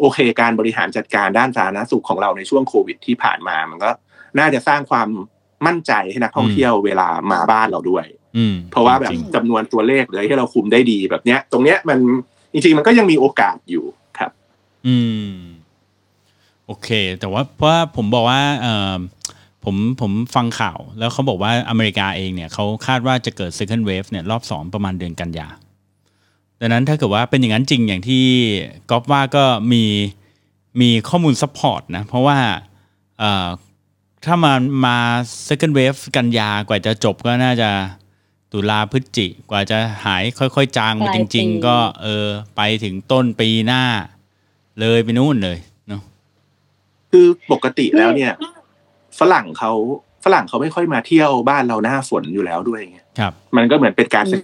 D: โอเคการบริหารจัดการด้านสาธารณสุขของเราในช่วงโควิดที่ผ่านมา มันก็น่าจะสร้างความมั่นใจให้นักท่องเที่ยวเวลามาบ้านเราด้วย
B: อืม
D: เพราะว่าแบบ
B: จริง
D: จำนวนตัวเลขเลยที่เราคุมได้ดีแบบเนี้ย ตรงเนี้ยมันจริงๆมันก็ยังมีโอกาสอยู่ครับ
B: ๆอืม โอเค แต่ว่าเพราะว่าผมบอกว่าเออ ผมผมฟังข่าว แล้วเขาบอกว่าอเมริกาเองเนี่ยเขาคาดว่าจะเกิด second wave เนี่ยรอบสองประมาณเดือนกันยาดังนั้นถ้าเกิดว่าเป็นอย่างนั้นจริงอย่างที่ก๊อฟว่าก็มีมีข้อมูล support นะเพราะว่าเอ่อถ้ามันมา second wave กันยากว่าจะจบก็น่าจะตุลาพฤศจิกว่าจะหายค่อย ๆ จางไป
C: ปลา
B: จริง ๆ ก็เออไปถึงต้นปีหน้า เลยไปนู่นเลยเนาะ
D: คือปกติแล้วเนี่ย ฝรั่งเขาฝรั่งเขาไม่ค่อยมาเที่ยวบ้านเราหน้าฝนอยู่แล้วด้วยไง
B: ครับ
D: มันก็เหมือนเป็นการส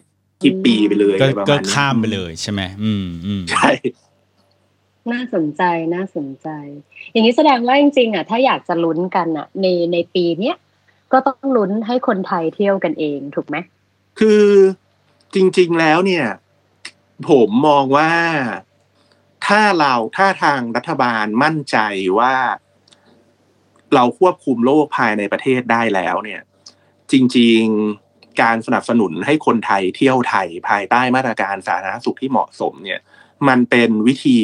D: กิปปีไปเลย
B: ก็
D: อะไรประ
B: ก็
D: มาณนี้
B: ข้ามไปเลยใช่ไหมอืมอืม
D: ใช่
C: น่าสนใจน่าสนใจ อย่างนี้แสดงว่าจริงๆอะถ้าอยากจะลุ้นกันอะ ในในปีเนี้ยก็ต้องลุ้นให้คนไทยเที่ยวกันเองถูกไหม
D: คือจริง ๆแล้วเนี่ย ผมมองว่าถ้าเราถ้าทางรัฐบาลมั่นใจว่า เราควบคุมโรคภายในประเทศได้แล้วเนี่ย จริง ๆการสนับสนุนให้คนไทยเที่ยวไทยภายใต้มาตรการสาธารณสุขที่เหมาะสมเนี่ย มันเป็นวิธี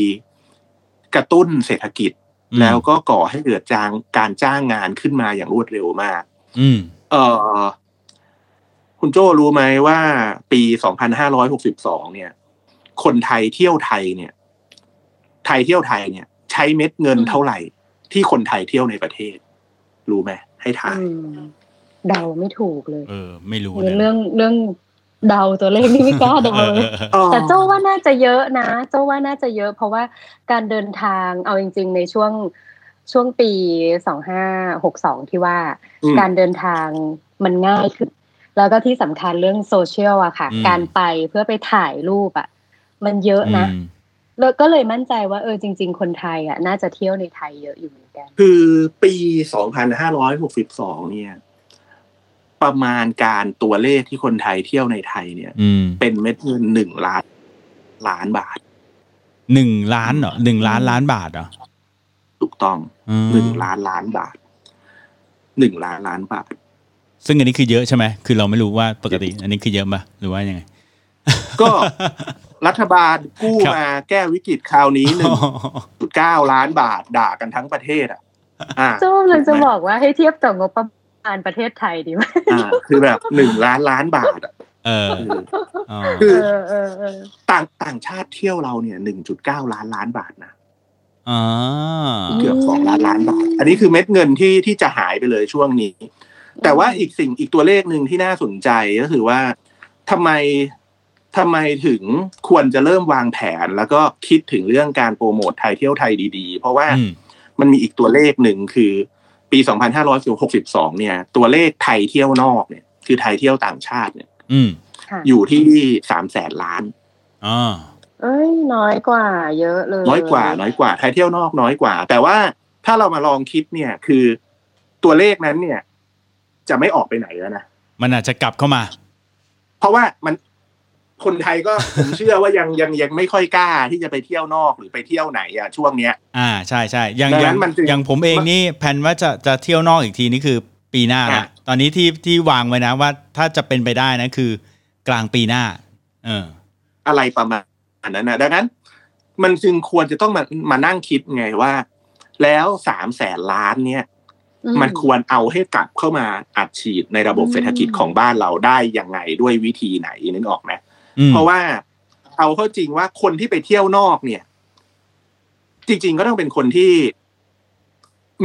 D: กระตุ้นเศรษฐกิจ
B: อืม
D: แล้วก็ก่อให้เกิดจางการจ้างงานขึ้นมาอย่างรวดเร็วมาก
B: อืม
D: เออคุณโจ้รู้ไหมว่าปี2562เนี่ย คนไทยเที่ยวไทยเนี่ย ไทยเที่ยวไทยเนี่ย ใช้เม็ดเงินเท่าไหร่ ที่คนไทยเที่ยวในประเทศ รู้ไหมให้ทาย
C: อืมเดาไม่ถูกเลย
B: เออ ไม่รู้
C: เรื่
B: นะ
C: องเรื่องเรื่องเดาตัวเลขนี่ไม่กล้าเดา
B: เออ
C: เลย
B: เออ
C: แต่โจ้ว่าน่าจะเยอะนะโจ้ว่าน่าจะเยอะ เพราะว่าการเดินทางเอาจริง ๆ ในช่วงช่วงปีสองห้าหกสองที่ว่า
D: อืม
C: การเดินทางมันง่ายขึ้นแล้วก็ที่สำคัญเรื่องโซเชียลอะค่ะ
B: อืม
C: การไปเพื่อไปถ่ายรูปอะมันเยอะนะ
B: อืม
C: แล้วก็เลยมั่นใจว่าเออจริง ๆ คนไทยอะน่าจะเที่ยวในไทยเยอะอยู่เหมือนกัน
D: คือปี2562เนี่ย ประมาณการตัวเลขที่คนไทยเที่ยวในไทยเนี่ย
B: อืม
D: เป็นเม็ดเงินหนึ่งล้าน ล้านบาท
B: หนึ่งล้านเหรอหนึ่งล้านล้านบาทเหรอ
D: ถูกต้อง
B: อืม
D: หนึ่งล้านล้านบาทหนึ่งล้านล้านบาท
B: ซึ่งอันนี้คือเยอะใช่ไหมคือเราไม่รู้ว่าปกติ อันนี้คือเยอะปะหรือว่ายังไง
D: ก็ รัฐบาลกู้
B: ครับ
D: มาแก้วิกฤตคราวนี้หนึ่งจุดเก้าล้านบาทด่ากันทั้งประเทศอะอ่า
C: โจ้เลยจะบอกว่าให้เทียบกับงบประมาณประเทศไทยดีไหม
D: อ่าคือแบบหนึ่งล้านล้านบาทอะ
B: เออ
D: เออ
B: อ๋อ
D: คือ
C: เออเออเออ
D: ต่างต่างชาติเที่ยวเราเนี่ยหนึ่งจุดเก้าล้านล้านบาทนะ
B: อ๋อ
D: เกือบสองล้านล้านบาท อันนี้คือเม็ดเงินที่ที่จะหายไปเลยช่วงนี้ แต่ว่าอีกสิ่งอีกตัวเลขหนึ่งที่น่าสนใจก็คือว่าทำไม ทำไมถึงควรจะเริ่มวางแผน แล้วก็คิดถึงเรื่องการโปรโมทไทยเที่ยวไทยดีๆ เพราะว่า
B: อืม
D: มันมีอีกตัวเลขหนึ่งคือ ปี 2562 เนี่ย ตัวเลขไทยเที่ยวนอกเนี่ย คือไทยเที่ยวต่างชาติเนี่ย
B: อืม
C: ค่ะ
D: อยู่ที่สามแสนล้าน
B: อ๋อ
C: เอ้ยน้อยกว่า เยอะเลย
D: น้อยกว่า น้อยกว่าไทยเที่ยวนอกน้อยกว่า แต่ว่าถ้าเรามาลองคิดเนี่ย คือตัวเลขนั้นเนี่ย จะไม่ออกไปไหนแล้วนะ
B: มันอาจจะกลับเข้ามา
D: เพราะว่ามัน คนไทยก็ผมเชื่อว่ายังยังยังไม่ค่อยกล้าที่จะไปเที่ยวนอกหรือไปเที่ยวไหนอะช่วงเนี้ย
B: อ่าใช่ใช่อย่าง
D: ดัง
B: อ
D: นั้
B: ย่าง
D: นมันจึง
B: อย่างผมเองนี่แผนว่าจะจะเที่ยวนอกอีกทีนี่คือปีหน้าละ
D: อะ
B: ตอนนี้ที่ที่วางไว้นะว่าถ้าจะเป็นไปได้นะคือ กลางปีหน้า เออ
D: อะไรประมาณนั้นนะดังนั้น มันจึงควรจะต้องมามานั่งคิดไงว่า แล้วสามแสนล้านเนี่ย
C: อื
D: มันควรเอาให้กลับเข้ามาอัดฉีดในระบบ
C: อืม
D: เศรษฐกิจของบ้านเราได้ยังไงด้วยวิธีไหนนึกออกไหม
B: อืม
D: เพราะว่าเอาเข้าจริงว่าคนที่ไปเที่ยวนอกเนี่ย จริง ๆ ก็ต้องเป็นคนที่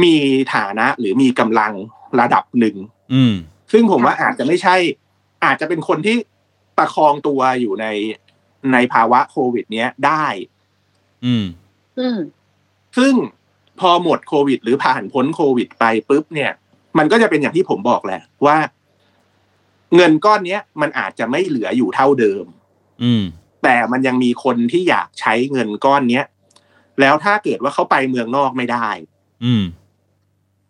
D: มีฐานะ หรือมีกำลังระดับหนึ่ง
B: อืม
D: ซึ่งผมว่าอาจจะไม่ใช่ อาจจะเป็นคนที่ประคองตัวอยู่ในในภาวะโควิด เนี้ยได้
B: อืม
C: อืม
D: ซึ่งพอหมดโควิด หรือผ่านพ้นโควิดไปปุ๊บเนี่ย มันก็จะเป็นอย่างที่ผมบอกแหละว่า เงินก้อนเนี้ย มันอาจจะไม่เหลืออยู่เท่าเดิม
B: อืม
D: แต่มันยังมีคนที่อยากใช้เงินก้อนเนี้ยแล้วถ้าเกิดว่าเขาไปเมืองนอกไม่ได้
B: อืม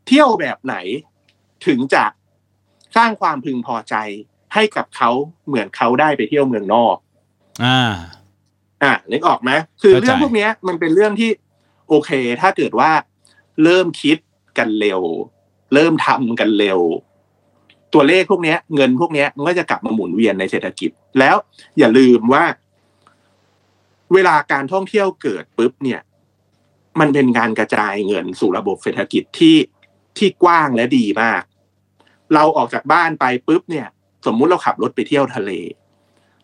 D: เที่ยวแบบไหนถึงจะสร้างความพึงพอใจให้กับเขาเหมือนเขาได้ไปเที่ยวเมืองนอก
B: อ่า
D: อะนึกออกไหมคือ
B: เข้าใจ
D: เรื่องพวกเนี้ยมันเป็นเรื่องที่ โอเค ถ้าเกิดว่าเริ่มคิดกันเร็ว เริ่มทำกันเร็ว ตัวเลขพวกเนี้ยเงินพวกเนี้ยมันก็จะกลับมาหมุนเวียนในเศรษฐกิจ แล้วอย่าลืมว่า เวลาการท่องเที่ยวเกิดปุ๊บเนี่ย มันเป็นการกระจายเงินสู่ระบบเศรษฐกิจที่ที่กว้างและดีมาก เราออกจากบ้านไปปุ๊บเนี่ย สมมุติเราขับรถไปเที่ยวทะเล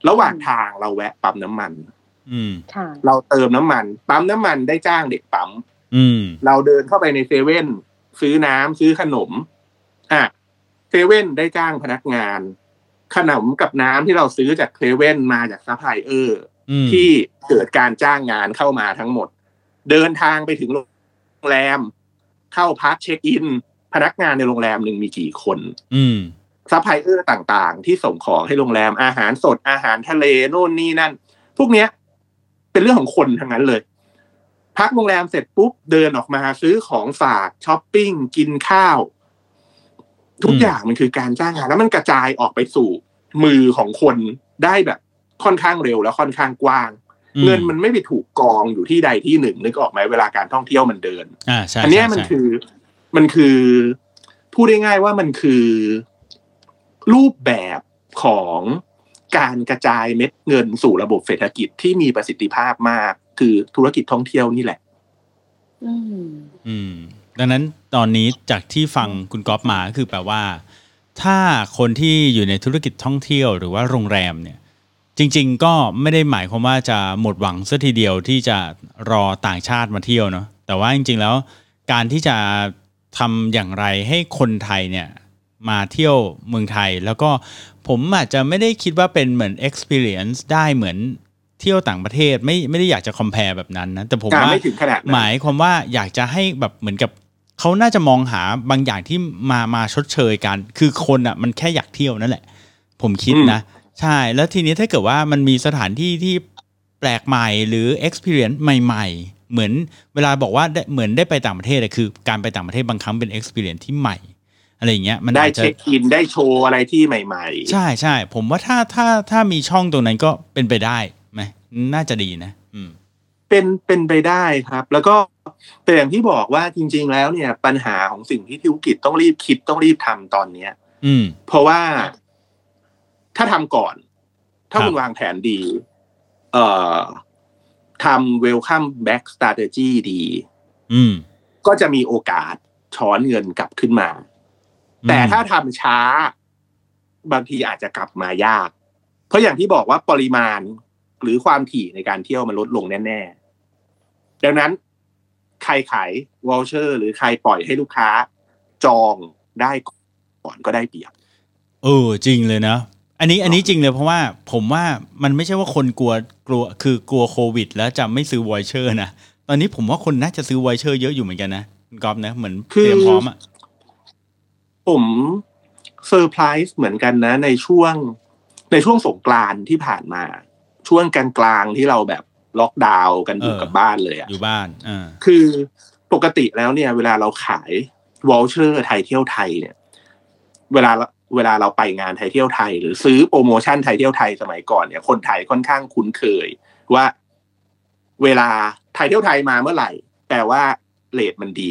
D: ระหว่างทางเราแวะปั๊มน้ำมัน
B: อืม
C: ค่ะ
D: เราเติมน้ำมัน ปั๊มน้ำมันได้จ้างเด็กปั๊ม
B: อืม
D: เราเดินเข้าไปในเซเว่นซื้อน้ำซื้อขนมอะ เซเว่นได้จ้างพนักงาน ขนมกับน้ำที่เราซื้อจากเซเว่นมาจากซัพพลายเออร์
B: อืม
D: ที่เกิดการจ้างงานเข้ามาทั้งหมด เดินทางไปถึงโรงแรม เข้าพักเช็คอิน พนักงานในโรงแรมหนึ่งมีกี่คน
B: อืม
D: ซัพพลายเออร์ต่างๆ ที่ส่งของให้โรงแรมอาหารสดอาหารทะเลโน่นนี่นั่น พวกเนี้ย เป็นเรื่องของคนทั้งนั้นเลย พักโรงแรมเสร็จปุ๊บเดินออกมาซื้อของฝากช้อปปิ้งกินข้าว ทุก
B: อืม
D: อย่างมันคือการจ้างงานแล้วมันกระจายออกไปสู่มือของคนได้แบบค่อนข้างเร็วแล้วค่อนข้างกว้าง
B: อื
D: เงินมันไม่ไปถูกกองอยู่ที่ใดที่หนึ่งนึกออกไหมเวลาการท่องเที่ยวมันเดิน
B: อ่าใช่
D: อันเนี้ย
B: ใช่
D: มัน
B: ใช่
D: คือมันคือพูดได้ง่ายว่ามันคือรูปแบบของการกระจายเม็ดเงินสู่ระบบเศรษฐกิจที่มีประสิทธิภาพมาก คือธุรกิจท่องเที่ยวนี่แหละ
C: อืม
B: อืมดังนั้น ตอนนี้จากที่ฟังคุณก๊อฟมาก็คือแปลว่า ถ้าคนที่อยู่ในธุรกิจท่องเที่ยวหรือว่าโรงแรมเนี่ย จริง ๆ ก็ไม่ได้หมายความว่าจะหมดหวังซะทีเดียวที่จะรอต่างชาติมาเที่ยวเนาะแต่ว่าจริง ๆ แล้ว การที่จะทำอย่างไรให้คนไทยเนี่ยมาเที่ยวเมืองไทย แล้วก็ผมอาจจะไม่ได้คิดว่าเป็นเหมือน experience ได้เหมือนเที่ยวต่างประเทศไม่ไม่ได้อยากจะ compare แบบนั้นนะแต่ผม
D: การ
B: ว่า
D: ไม่ถึงขนาดนั้น
B: หมายความว่าอยากจะให้แบบเหมือนกับ เขาน่าจะมองหาบางอย่างที่มามาชดเชยกัน คือคนอะมันแค่อยากเที่ยวนั่นแหละ ผมคิดนะใช่แล้วทีนี้ถ้าเกิดว่ามันมีสถานที่ที่แปลกใหม่หรือ experience ใหม่ ๆ เหมือนเวลาบอกว่าได้เหมือนได้ไปต่างประเทศอะคือ การไปต่างประเทศบางครั้งเป็น experience ที่ใหม่อะไรอย่างเงี้ยมัน
D: ได้
B: อาจจะ
D: เช็คอินได้โชว์อะไรที่ใหม่
B: ใช่ใช่ผมว่าถ้าถ้าถ้ามีช่องตรงนั้นก็เป็นไปได้ไหมน่าจะดีนะ อืม
D: ๆเป็นเป็นไปได้ครับ แล้วก็ แต่อย่างที่บอกว่าจริง ๆ แล้วเนี่ย ปัญหาของสิ่งที่ธุรกิจต้องรีบคิดต้องรีบทำตอนเนี้ย
B: อืม
D: เพราะว่าถ้าทำก่อน ถ้า
B: ครับ
D: คุณวางแผนดี เอ่อทำ welcome back strategy ดี
B: อืม
D: ก็จะมีโอกาสช้อนเงินกลับขึ้นมา แต่ถ้าทำช้า บางทีอาจจะกลับมายาก เพราะอย่างที่บอกว่าปริมาณหรือความถี่ในการเที่ยวมันลดลงแน่ ๆ ดังนั้น ใครขาย voucher หรือใครปล่อยให้ลูกค้า จองได้ก่อนก็ได้เปรียบ
B: เออจริงเลยนะ อันนี้อันนี้จริงเลยเพราะว่าผมว่ามันไม่ใช่ว่าคนกลัวกลัวคือกลัวโควิด แล้วจะไม่ซื้อ voucher นะตอนนี้ผมว่าคนน่าจะซื้อไวเชอร์เยอะอยู่เหมือนกันนะคุณกอล์ฟนะเหมือน
D: คือ
B: เตรียมพร้อมอะ
D: ผมเซอร์ไพรส์เหมือนกันนะ ในช่วงในช่วงสงกรานต์ที่ผ่านมา ช่วงกลางๆที่เราแบบ ล็อกดาวน์กันอยู่
B: เออ
D: กับบ้านเลยอะ
B: อยู่บ้านอ่า
D: คือปกติแล้วเนี่ย เวลาเราขาย voucher ไทยเที่ยวไทยเนี่ย เวลาเวลาเราไปงานไทยเที่ยวไทย หรือซื้อโปรโมชั่นไทยเที่ยวไทยสมัยก่อนเนี่ยคนไทยค่อนข้างคุ้นเคย ว่าเวลาไทยเที่ยวไทยมาเมื่อไหร่แปลว่าเลทมันดี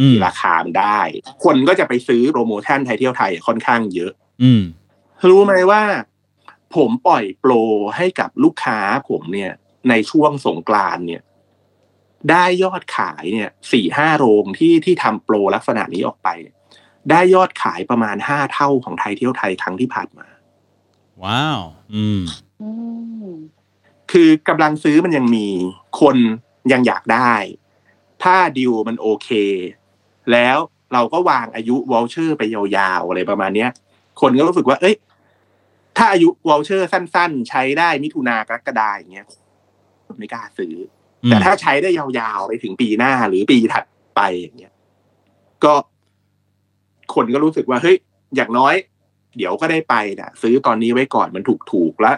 B: อืม
D: ราคามันได้ คนก็จะไปซื้อโปรโมชั่นไทยเที่ยวไทยค่อนข้างเยอะ
B: อืม
D: รู้ไหมว่า ผมปล่อยโปรให้กับลูกค้าผมเนี่ย ในช่วงสงกรานต์เนี่ย ได้ยอดขายเนี่ยสี่ห้าโรงที่ที่ทำโปรลักษณะนี้ออกไป ได้ยอดขายประมาณห้าเท่าของไทยเที่ยวไทยครั้งที่ผ่านมา
B: ว้าวอืม
C: อืม
D: คือกำลังซื้อมันยังมีคนยังอยากได้ ถ้าดิวมันโอเค แล้วเราก็วางอายุ voucher ไปยาวๆอะไรประมาณเนี้ย คนก็รู้สึกว่า เอ้ยถ้าอายุ voucher สั้นๆ ใช้ได้มิถุนากรกฎาอย่างเงี้ย คนไม่กล้าซื้ออ
B: ม
D: แต่ถ้าใช้ได้ยาวๆไปถึงปีหน้าหรือปีถัดไปอย่างเงี้ยก็คนก็รู้สึกว่าเฮ้ยอย่างน้อย เดี๋ยวก็ได้ไปนะซื้อตอนนี้ไว้ก่อนมันถูกๆแล้ว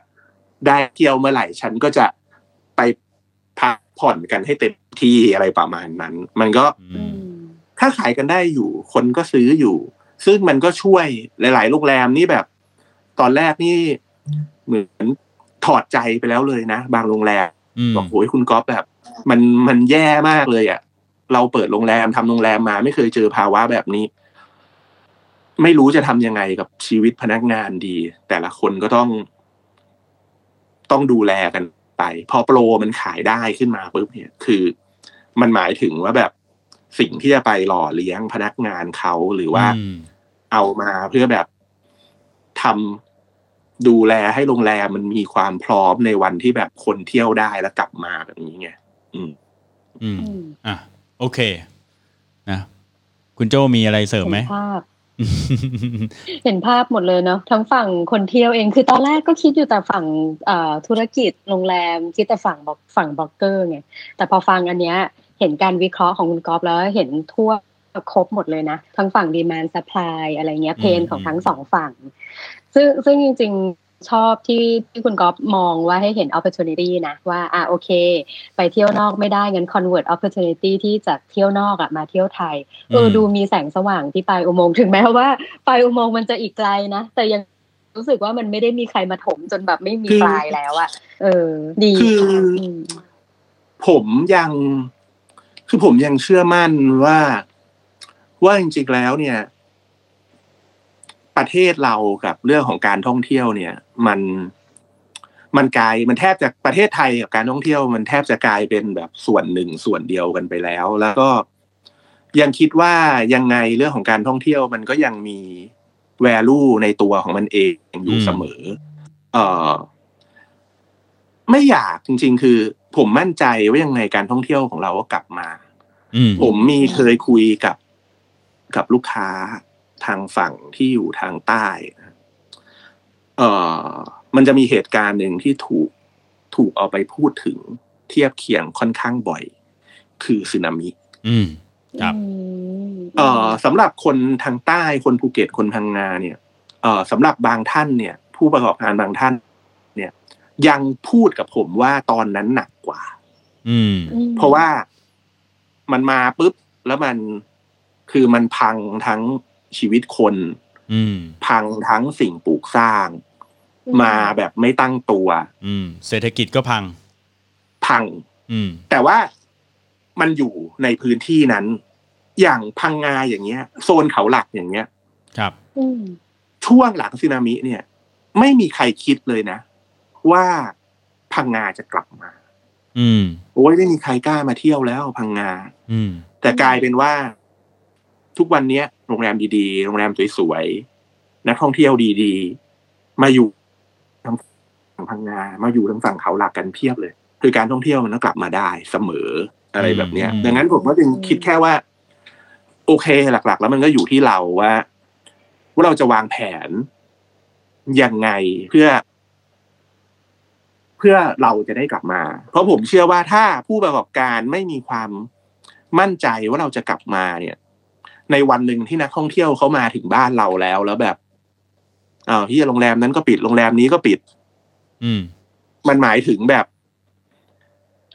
D: ได้เที่ยวเมื่อไหร่ฉันก็จะไปพักผ่อนกันให้เต็มที่อะไรประมาณนั้น มันก็
B: อื
C: อื
B: ม
C: ม
D: ถ้าขายกันได้อยู่ คนก็ซื้ออยู่ ซึ่งมันก็ช่วยหลาย ๆ โรงแรมนี่แบบ ตอนแรกนี่เหมือนถอดใจไปแล้วเลยนะ บางโรงแรม
B: อืม
D: บอกโอ้ยคุณก๊อฟแบบ มันมันแย่มากเลยอะ่ะ เราเปิดโรงแรมทำโรงแรมมา ไม่เคยเจอภาวะแบบนี้ ไม่รู้จะทำยังไงกับชีวิตพนักงานดี แต่ละคนก็ต้อง ต้องดูแลกันไป พอโปรมันขายได้ขึ้นมาปุ๊บเนี่ย คือ มันหมายถึงว่าแบบสิ่งที่จะไปหล่อเลี้ยงพนักงานเขาหรือว่า
B: อืม
D: เอามาเพื่อแบบทำ ดูแลให้โรงแรมมันมีความพร้อมในวันที่แบบคนเที่ยวได้แล้วกลับมาแบบนี้ไงอืม
B: อืม
C: อืม
B: อะ โอเค นะ คุณโจมีอะไรเสริมไหม
C: เห็นภาพเห็นภาพหมดเลยเนาะทั้งฝั่งคนเที่ยวเองคือตอนแรกก็คิดอยู่แต่ฝั่งเอ่อธุรกิจโรงแรม คิดแต่ฝั่งบอกฝั่งบล็อกเกอร์ไงแต่พอฟังอันเนี้ย เห็นการวิเคราะห์ของคุณกอฟแล้วเห็นทั่วครบหมดเลยนะ ทั้งฝั่ง demand supply อะไรเงี้ย pain ของทั้งสองฝั่ง ซึ่งซึ่งจริง ๆ ชอบที่ที่คุณก๊อฟมองว่าให้เห็น opportunity นะว่าอะโอเค ไปเที่ยวนอกไม่ได้งั้น convert opportunity ที่จากเที่ยวนอกอะมาเที่ยวไทยเออ
B: อืม
C: ดูมีแสงสว่างที่ปลายอุโมงค์ถึงแม้ว่าปลายอุโมงค์มันจะอีกไกลนะ แต่ยังรู้สึกว่ามันไม่ได้มีใครมาถมจนแบบไม่มี
D: คือ
C: ปลายแล้วอะเออ ดี
D: คือ
C: ม
D: ผมยัง คือผมยังเชื่อมั่นว่า ว่าจริงๆแล้วเนี่ย ประเทศเรากับเรื่องของการท่องเที่ยวเนี่ย มันมันกลายมันแทบจะประเทศไทยกับการท่องเที่ยว มันแทบจะกลายเป็นแบบส่วนหนึ่งส่วนเดียวกันไปแล้ว แล้วก็ยังคิดว่ายังไงเรื่องของการท่องเที่ยวมันก็ยังมี value ในตัวของมันเองอยู่
B: อืม
D: เสมอ เอ่อไม่อยากจริง ๆ คือ ผมมั่นใจว่ายังไงการท่องเที่ยวของเราก็กลับมา
B: อืม
D: ผมมีเคยคุยกับกับลูกค้า ทางฝั่งที่อยู่ทางใต้นะเอ่อมันจะมีเหตุการณ์หนึ่งที่ถูกถูกเอาไปพูดถึงเทียบเคียงค่อนข้างบ่อย คือสึนามิ
B: อืมครับ
C: อืม
D: เอ่อสำหรับคนทางใต้คนภูเก็ตคนพังงาเนี่ย เอ่อสำหรับบางท่านเนี่ย ผู้ประกอบการบางท่าน เนี่ย ยังพูดกับผมว่าตอนนั้นหนักกว่า
B: อืม
C: อืม
D: เพราะว่ามันมาปุ๊บแล้วมันคือมันพังทั้ง ชีวิตคน
B: อืม
D: พังทั้งสิ่งปลูกสร้าง มาแบบไม่ตั้งตัว
B: อืม เศรษฐกิจก็พัง
D: พัง
B: อืม
D: แต่ว่ามันอยู่ในพื้นที่นั้น อย่างพังงาอย่างเงี้ย โซนเขาหลักอย่างเงี้ย
B: ครับ
C: อืม
D: ช่วงหลังสึนามิเนี่ย ไม่มีใครคิดเลยนะ ว่าพังงาจะกลับมา
B: อืม
D: โอ้ยไม่มีใครกล้ามาเที่ยวแล้วพังงา
B: อืม
D: แต่กลายเป็นว่า ทุกวันเนี้ยโรงแรมดีๆ โรงแรมสวยๆ นักท่องเที่ยวดีๆ มาอยู่ทางฝั่งพังงา มาอยู่ทางฝั่งเขาหลักกันเพียบเลย คือการท่องเที่ยวมันต้องกลับมาได้เสมออะไรแบบเนี้ย
B: อืม
D: ดังนั้นผมก็จึงคิดแค่ว่า โอเคหลัก ๆ แล้วมันก็อยู่ที่เราว่า ว่าเราจะวางแผนยังไงเพื่อ เพื่อเราจะได้กลับมา เพราะผมเชื่อว่าถ้าผู้ประกอบการไม่มีความมั่นใจว่าเราจะกลับมาเนี่ย ในวันหนึ่งที่นักท่องเที่ยวเขามาถึงบ้านเราแล้วแล้วแบบอ้าวที่โรงแรมนั้นก็ปิดโรงแรมนี้ก็ปิด
B: อืม
D: มันหมายถึงแบบ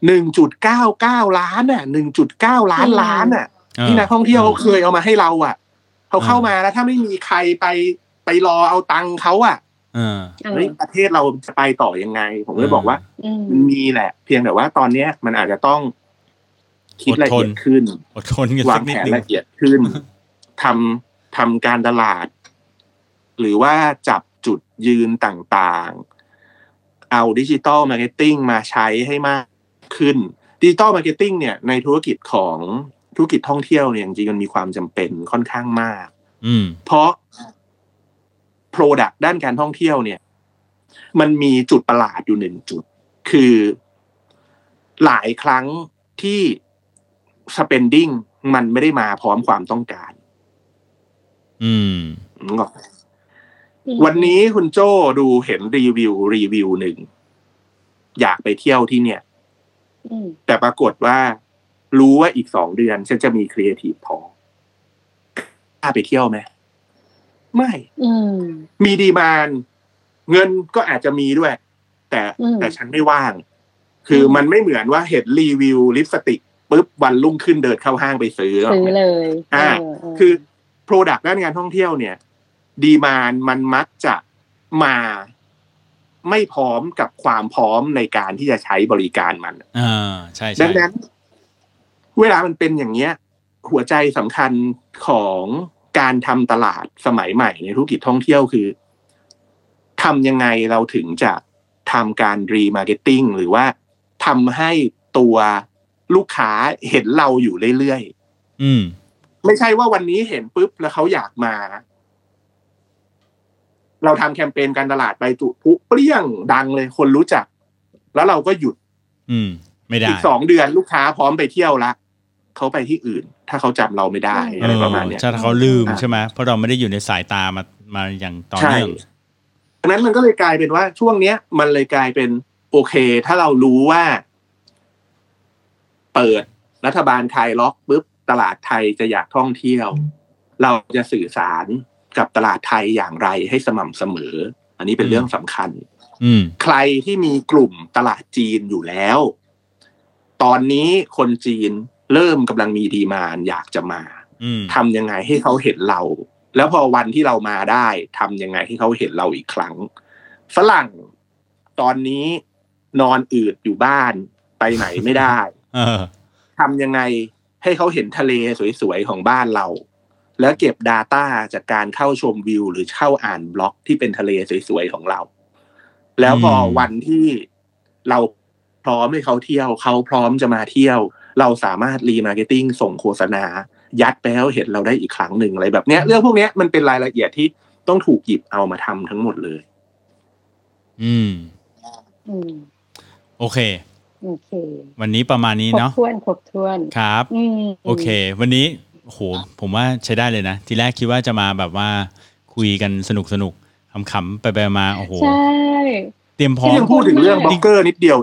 D: หนึ่งจุดเก้าเก้าล้านอะหนึ่งจุดเก้าล้านล้านอะ ที่นักท่องเที่ยวเขาเคยเอามาให้เราอะเขาเข้ามาแล้วถ้าไม่มีใครไปไปรอเอาตังค์เขาอะ
B: เออ
C: เออ
D: เฮ้ยประเทศเราจะไปต่อยังไง ผมเลยบอกว่า
C: อืม
D: มันมีแหละ เพียงแต่ว่าตอนเนี้ยมันอาจจะต้อง คิดละเอียดขึ้น
B: อดทนกัน
D: วา
B: สั
D: ง
B: ก
D: แผ
B: นิด
D: น
B: นึง
D: ละเอียดขึ้นทำทำการตลาด หรือว่าจับจุดยืนต่างๆ เอา digital marketing มาใช้ให้มากขึ้น digital marketing เนี่ยในธุรกิจของธุรกิจท่องเที่ยวเนี่ยจริงๆมันมีความจำเป็นค่อนข้างมาก
B: อืม
D: เพราะ Product ด้านการท่องเที่ยวเนี่ย มันมีจุดประหลาดอยู่หนึ่งจุด คือหลายครั้งที่ spending มันไม่ได้มาพร้อมความต้องการ
B: อืม
D: นึกออกไหมวันนี้คุณโจ้ดูเห็นรีวิวรีวิวหนึ่ง อยากไปเที่ยวที่เนี่ย
C: อืม
D: แต่ปรากฏว่า รู้ว่าอีกสองเดือนฉันจะมีครีเอทีฟพอกล้าไปเที่ยวไหมไม่
C: อืม
D: มีดีมานเงินก็อาจจะมีด้วย แต่
C: อืม
D: แต่ฉันไม่ว่าง คืออ
C: ม
D: มันไม่เหมือนว่าเห็นรีวิวลิปสติก ปุ๊บวันรุ่งขึ้นเดินเข้าห้างไปซื้อหรอก
C: ซื้อ
D: นะ
C: เลย
D: อ่า
C: เเคื
D: อ Product ด้านการท่องเที่ยวเนี่ย demand มันมักจะมาไม่พร้อมกับความพร้อมในการที่จะใช้บริการมัน
B: อ่าใช่
D: ดั
B: ใช่
D: งนั้น เวลามันเป็นอย่างเงี้ย หัวใจสำคัญของการทำตลาดสมัยใหม่ในธุรกิจท่องเที่ยวคือทำยังไงเราถึงจะทำการ remarketing หรือว่าทำให้ตัว ลูกค้าเห็นเราอยู่เรื่อย
B: อืม
D: ๆไม่ใช่ว่าวันนี้เห็นปุ๊บแล้วเขาอยากมา เราทำแคมเปญการตลาดไปจุพุเปรี้ยงดังเลยคนรู้จัก แล้วเราก็หยุด
B: อืม ไม่ได้
D: อีกสองเดือนลูกค้าพร้อมไปเที่ยวละเขาไปที่อื่น ถ้าเขาจำเราไม่ได้อะไรประมาณเนี้ย
B: ใช่ถ้าเขาลืม
D: อ่า
B: ใช่ไหมเพราะเราไม่ได้อยู่ในสายตามามาอย่างต่อ
D: ใช่
B: เนื่อง
D: ดังนั้นมันก็เลยกลายเป็นว่าช่วงเนี้ย มันเลยกลายเป็นโอเค ถ้าเรารู้ว่า เปิดรัฐบาลไทยล็อกปุ๊บตลาดไทยจะอยากท่องเที่ยว เราจะสื่อสารกับตลาดไทยอย่างไรให้สม่ำเสมอ อันนี้เป็นเรื่องสำคัญ
B: อืม
D: ใครที่มีกลุ่มตลาดจีนอยู่แล้ว ตอนนี้คนจีนเริ่มกำลังมีดีมานอยากจะมา
B: อืม
D: ทำยังไงให้เขาเห็นเรา แล้วพอวันที่เรามาได้ทำยังไงให้เขาเห็นเราอีกครั้ง ฝรั่งตอนนี้นอนอืดอยู่บ้านไปไหนไม่ได้
B: เออ
D: ทำยังไงให้เขาเห็นทะเลสวยๆของบ้านเรา แล้วเก็บ Data จากการเข้าชมวิว หรือเข้าอ่านบล็อกที่เป็นทะเลสวยๆของเรา แล้วพอ
B: อืม
D: วันที่เราพร้อมให้เขาเที่ยวเขาพร้อมจะมาเที่ยว เราสามารถ remarketing ส่งโฆษณา ยัดไปให้เขาเห็นเราได้อีกครั้งหนึ่งอะไรแบบเนี้ย เรื่องพวกเนี้ยมันเป็นรายละเอียดที่ต้องถูกหยิบเอามาทำทั้งหมดเลย
B: อืม
C: อืม
B: โอเค
C: โอเค
B: วันนี้ประมาณนี้
C: ครบ
B: เนาะ
C: ถ้วนครบถ้วน
B: ครับ
C: อืม
B: โอเค วันนี้โหผมว่าใช้ได้เลยนะ ทีแรกคิดว่าจะมาแบบว่าคุยกันสนุกสนุกๆขำๆไปไปมาโอ้โห
C: ใช่
B: เตรียมพร้อ
D: ที่
B: ม
D: ยังพูดถึงเรื่องบล็อกเกอร์นิดเดียว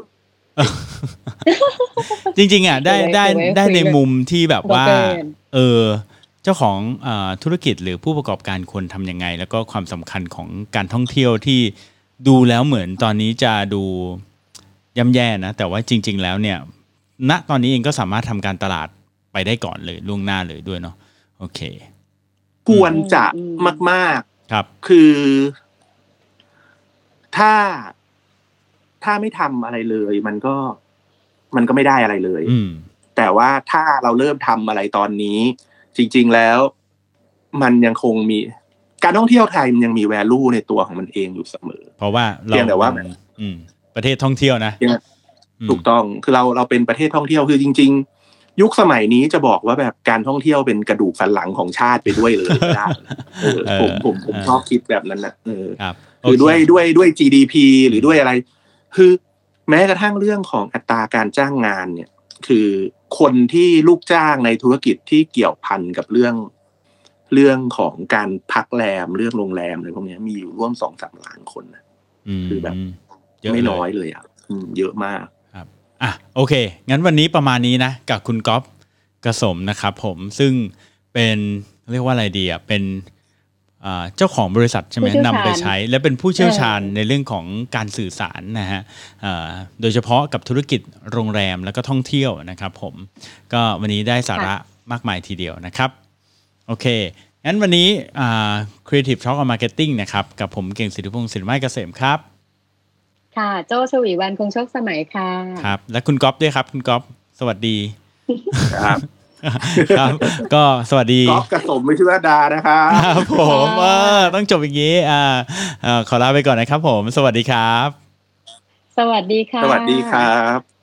B: จริง ๆอะได้ได้ได้ในมุมที่แบบว่า
C: บล็อกเกอร์
B: เออเจ้าของเออธุรกิจหรือผู้ประกอบการควรทำยังไง แล้วก็ความสำคัญของการท่องเที่ยวที่ดูแล้วเหมือนตอนนี้จะดู ย่ำแย่นะ แต่ว่าจริง ๆ แล้วเนี่ย ณตอนนี้เองก็สามารถทำการตลาดไปได้ก่อนเลยล่วงหน้าเลยด้วยเนาะโอเค
D: ควรจะ
C: อืม
D: มากๆ
B: ครับ
D: คือ ถ้าถ้าไม่ทำอะไรเลย มันก็มันก็ไม่ได้อะไรเลย
B: อืม
D: แต่ว่าถ้าเราเริ่มทำอะไรตอนนี้ จริง ๆแล้ว มันยังคงมี การท่องเที่ยวไทยมันยังมี value ในตัวของมันเองอยู่เสมอ
B: เพราะว่าเรา
D: เพียงแต่ว่า
B: อืม ประเทศท่องเที่ยวนะ
D: เพียง
B: อืม
D: ถูกต้องคือเราเราเป็นประเทศท่องเที่ยวคือจริง ๆ ยุคสมัยนี้จะบอกว่าแบบการท่องเที่ยวเป็นกระดูกสันหลังของชาติไปด้วยเลยก็ได้เออผมผมผมชอบคิดแบบนั้นนะเออ
B: ครับ
D: คือด้วย
B: โเค
D: ด้วยด้วย GDP หรือด้วยอะไร คือแม้กระทั่งเรื่องของอัตราการจ้างงานเนี่ย คือคนที่ลูกจ้างในธุรกิจที่เกี่ยวพันกับเรื่องเรื่องของการพักแรมเรื่องโรงแรมอะไรพวกเนี้ยมีอยู่ร่วมสองสามล้านคนนะ
B: ม
D: คือแบบ
B: เยอะ
D: ไม่
B: เล
D: น้อยเลยอะอืมเยอะมาก
B: ครับอะโอเค งั้นวันนี้ประมาณนี้นะ กับคุณก๊อฟกระสมนะครับผมซึ่งเป็นเรียกว่าอะไรดีอะเป็นอ่าเจ้าของบริษัทใช่ไหม
C: ผู้เชี่ยวชาญ
B: นำไปใช้ และเป็นผู้เชี่ยวชาญ
C: เออ
B: ในเรื่องของการสื่อสารนะฮะอ่าโดยเฉพาะกับธุรกิจโรงแรมแล้วก็ท่องเที่ยวนะครับผมก็วันนี้ได้สาระมากมายทีเดียวนะครับ โอเค งั้นวันนี้อ่า Creative Talk on Marketing นะครับ กับผมเก่งสิทธิพงศ์สินไม้เกษมครับ
C: ค่ะ โจชวีวันคงโชคสมัยค่ะ
B: ครับ และคุณก๊อฟด้วยครับ คุณก๊อฟสวัสดี
D: ครับ
B: ครับ ก็สวัสดี
D: ก๊อฟกระสมไม่ชื่อว่าดานะครับ
B: ครับผม
C: ค่ะ
B: เออต้องจบอย่างนี้ อ่าเอ่อขอลาไปก่อนนะครับผม สวัสดีครับ
C: สวัสดีค่ะ
D: สวัสดีครับ